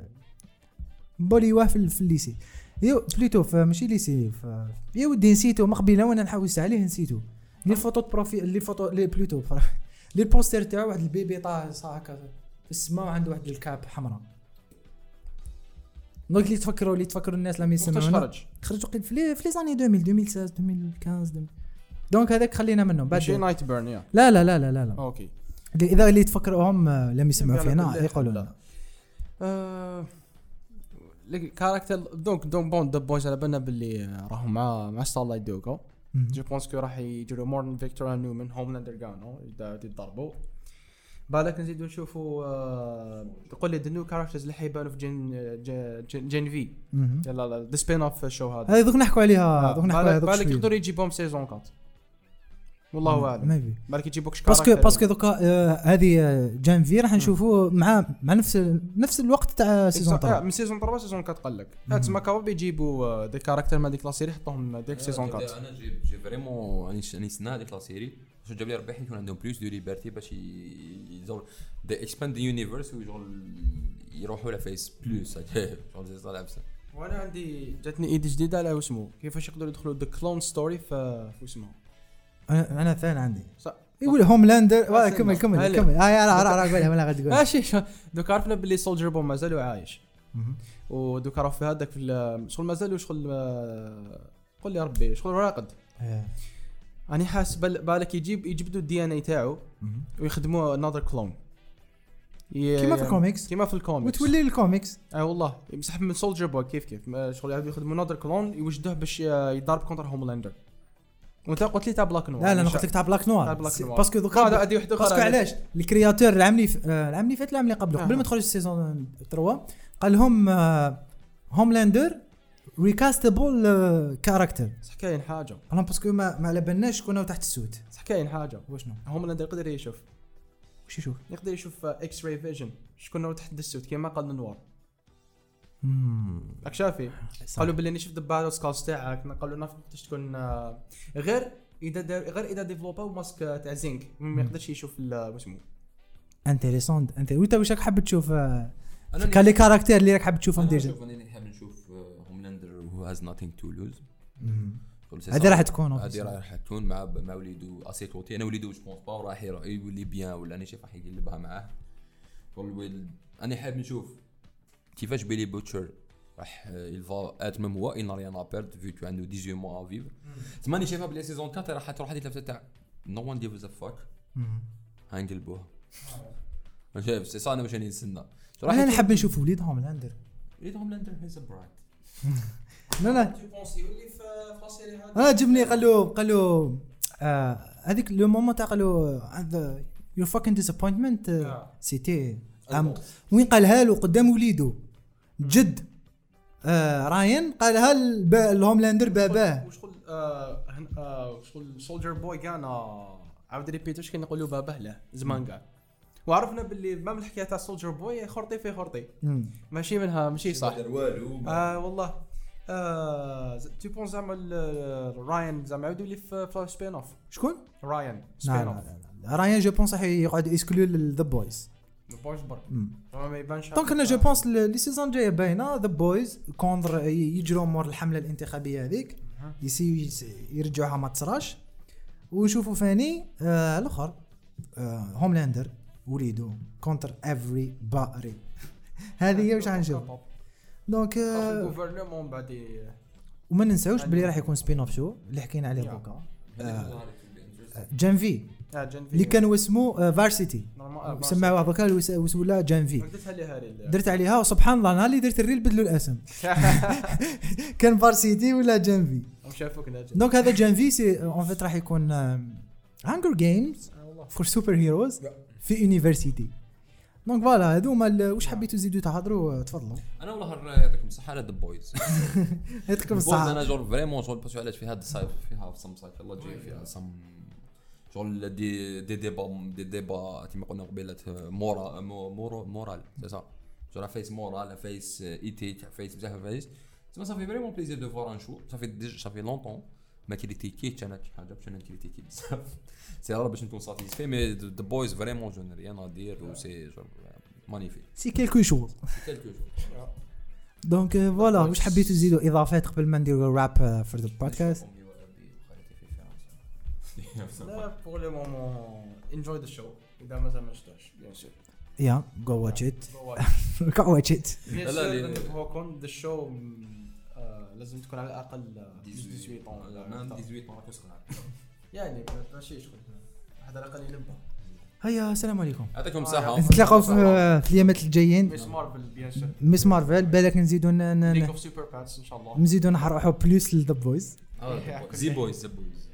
بوليواه في, ال- في الليسي. يو بليتو ماشي ليسي يا ودي نسيتو من قبيلة وأنا نحوس عليه نسيتو. لي فوتو بروفي لي فوتو لي بليتو لي البوستر تاعو واحد البيبي طاح هكا في السماء وعنده واحد الكاب حمراء. دونك اللي تفكروا اللي تفكروا الناس لما يسمعونا خرج؟ خرج وقيل في لي زاني 2000 2016 2015 2000. دونك هذاك خلينا منهم بعد ماشي نايت بيرن يا لا لا لا لا لا, لا. أوكي إذا اللي تفكروهم آه، لم يسمعوا فينا يقولوا لا. لنا آه، كاركتر دونك دونك بون ذا بويز على بالنا باللي آه، راهم مع مع ستارلايت مهم. جو بونس كو راح يجروا مورن فيكتور نيومن هوملاندر كانو يتضربوا بالك نزيدو نشوفوا آه، تقول لي النيو كاركترز اللي حيبانوا في جن جن, جن في. يلا ذا سبين اوف شو هذا هذه دوك نحكوا عليها دوك نحكوا عليها بالك. يقدروا يجيبوهم سيزون 4 والله أعلم. ما في بالك يجيبوك باسكو باسكو دوكا آه، هذه آه، جانفي راح نشوفوه مع مع نفس نفس الوقت تاع سيزون آه، 3 من سيزون 3 سيزون 4 قال لك تسمى كاو يجيبوا دي كاركتر من هذيك لا سيري يحطوهم ديك سيزون 4 أنا جي فريمون راني نستنى هذيك لا سيري. شو جاب لي ربح يكون عندهم بلوس دو ليبرتي باش يزور دي اكسباند يونيفرس يروحوا لفيس بلوس شغل زي صالح بس وأنا عندي جاتني idée جديدة على اسمه. كيفاش يقدروا يدخلوا the clone story في في اسمه أنا أنا عندي. صح يقول هوملاندر آه، كمل كمل. كمل. آه راح راح اقولها ولا غادي تقول ماشي. دوك عرفنا باللي سولجر بوي مازال عايش. مهم. ودوك عرف في هذاك في شغل مازال شغل آه، قول لي ربي شغل راقد إيه. أنا حاس بال- بالك يجيب يجبدوا ال DNA تاعو مهم. ويخدموه another clone كيما في الكوميكس كيما في الكوميكس وتولي الكوميكس أي والله. يمسح من سولجر بوي كيف كيف؟ ما شغل يخدموا نادر كلون يوجدوه باش ي- يضارب كونتر هوملاندر وانت قلت لي تاع بلاك نوار لا لا أنا قلت لك تاع بلاك نوار. باسكو هذا دوكا هذه وحدة باسكو أخرى. علاش؟ الكرياتور العام اللي آه، العام اللي فات العام اللي قبله قبل. ما تخرج سيزون 3 قال لهم هوملاندر ريكاستبل كاركتر صح كاين حاجة. لهم باسكو ما ما على بالناش شكون تحت السوت صح كاين حاجة. وشنو هوملاندر يقدر يشوف. وش يشوف؟ يقدر يشوف إكس راي فيجن شكون تحت السوت كيما قال نوار. راك شافي. قالوا باللي نشوف الباتل سكالز تاعك. قالوا وقتاش تكون آه، غير إذا دار غير إذا ديفلوباو ماسك تاع زينك. ما يقدرش يشوف ال- واسمه. انتريسون انت وأنت واش راك حاب تشوف آه، كان لي كاركتير اللي راك حاب تشوفهم ديجا. نشوف أنا حاب نشوف هوملاندر هو هاز نوثينغ تو لوز هذه راح تكون هذه راح تكون مع مع وليدو et c'est tout et أنا وليدو je pense pas راح يولي bien ولا أنا شايف راح يقلبها معاه. والويل- أنا حاب نشوف كيفاش بيلي بوتشر راح يلفا et même هو n'a rien à perdre vu que عنده 18 mois à vivre تما راني شايفها بلي saison 4 راح تروح هذيك اللفته تاع no one gives a fuck هنقلبوها أنا شايف سي صا أنا راني نستنى راح أنا يكون- نحب نشوف وليد هوملاندر وليد هوملاندر he's a brat لا لا. أنا جبني قال له قال له آه، هذيك le moment تاع قال له you're fucking disappointment آه. c'était أم- وين قالها له؟ قدام وليدو جد. آه راين قالها الهوملاندر باباه وشغل آه، هن- وشغل سولجر بوي كان آه، عاود répète واش كان يقولوا باباه له زمان كاع وعرفنا باللي même الحكاية تاع سولجر بوي خرطي في خرطي. ماشي منها ماشي صح. والو آه والله. آه tu penses زعما راين زعما يعاودوا لي في spin-off شكون؟ راين spin-off. راين je pense راح يقعد exclu The Boys Boys برك ما يبانش donc أنا je pense les saisons جاية باينه The Boys contre يجروا مور الحمله الانتخابيه هذيك يسي يس- يرجعوها ما تصراش ونشوفوا فاني آه الآخر آه هوملاندر وليدو contre everybody هذه هي واش غنشوف donc بعد وما ننساوش بلي راح يكون spin-off show اللي حكينا عليه. دوكا Gen V اللي كان اسمه Varsity آه، وس- وس- ولا Gen V قلتها لي هاري ال- درت عليها وسبحان الله نهار اللي درت ال reel بدلوا الاسم. كان Varsity ولا Gen V شافوك دونك هذا جانفي سي اون فيت راح يكون هانجر جيمز فور سوبر هيروز في يونيفرسيتي دونك فوالا هذوما ال- واش حبيتوا تزيدوا تهضروا تفضلوا. أنا والله يعطيكم الصحة على ذا بويز يعطيكم الصحة. أنا جور فريمون شغل باسكو علاش فيها الصيف فيها صيف الله جاي فيها صم شغل دي دي ديبا دي ديبا كيما قلنا قبيله مورا مو- مورو مورال سي سا شغل فايس مورال فايس ايتيك فايس بزاف فايس تما ça fait vraiment plaisir de voir un show ça fait déjà ça fait longtemps ما كريتيكيتش أنا شي حاجة باش أنا نكريتيكي بزاف c'est rare باش نكون satisfait mais The Boys vraiment j'ai rien à dire و c'est magnifique c'est quelque chose quelque donc voilà واش حبيتوا تزيدوا اضافات قبل ما نديروا wrap for the podcast لا pour le moment enjoy the show إذا مازال ما شفتهاش bien sûr يا go watch it go watch it لا، لا، sur les- هو كون the show لازم تكون على الأقل 18 طون يعني ماشي شغل واحد على الأقل ينبه هيا السلام عليكم. يعطيكم آه، الصحة. نتلاقاو في الايامات الجايين. Ms. Marvel bien sûr Ms. Marvel بالك نزيدوا ن- ن- League ن- of Super-Pets إن شاء الله. نزيدوا نروحوا plus لل The Boys The Boys The Boys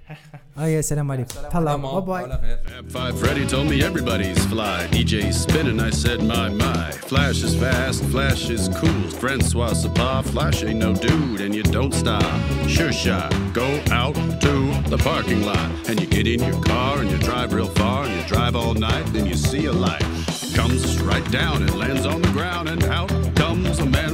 Oh yeah, سلام عليكم. Hello, bye bye. Five Freddy told me everybody's fly. DJ spinning, I said my my. Flash is fast, flash is cool. Francois Sepa, flash ain't no dude, and you don't stop. Sure shot, go out to the parking lot, and you get in your car and you drive real far, and you drive all night, then you see a light. Comes right down and lands on the ground, and out comes a man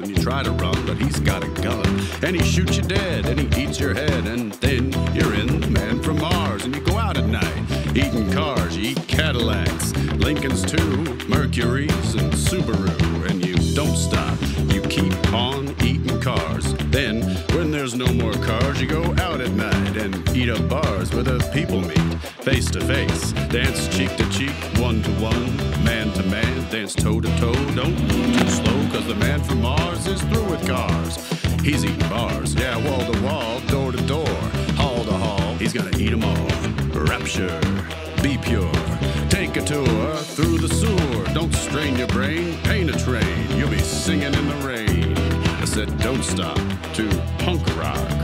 and you try to run, but he's got a gun. And he shoots you dead, and he eats your head, and then you're in the man from Mars. And you go out at night, eating cars, you eat Cadillacs, Lincolns too, Mercuries, and Subaru. And you don't stop, you keep on eating cars. Then, when there's no more cars, you go out at night and eat up bars where the people meet, face to face, dance cheek to cheek, one to one, man to man, dance toe to toe. Don't move too slow, cause the man from Mars is through with cars. He's eating bars, yeah, wall to wall, door to door, hall to hall. He's gonna eat 'em all. Rapture, be pure. Take a tour through the sewer. Don't strain your brain, paint a train. You'll be singing in the rain. I said, don't stop to punk rock.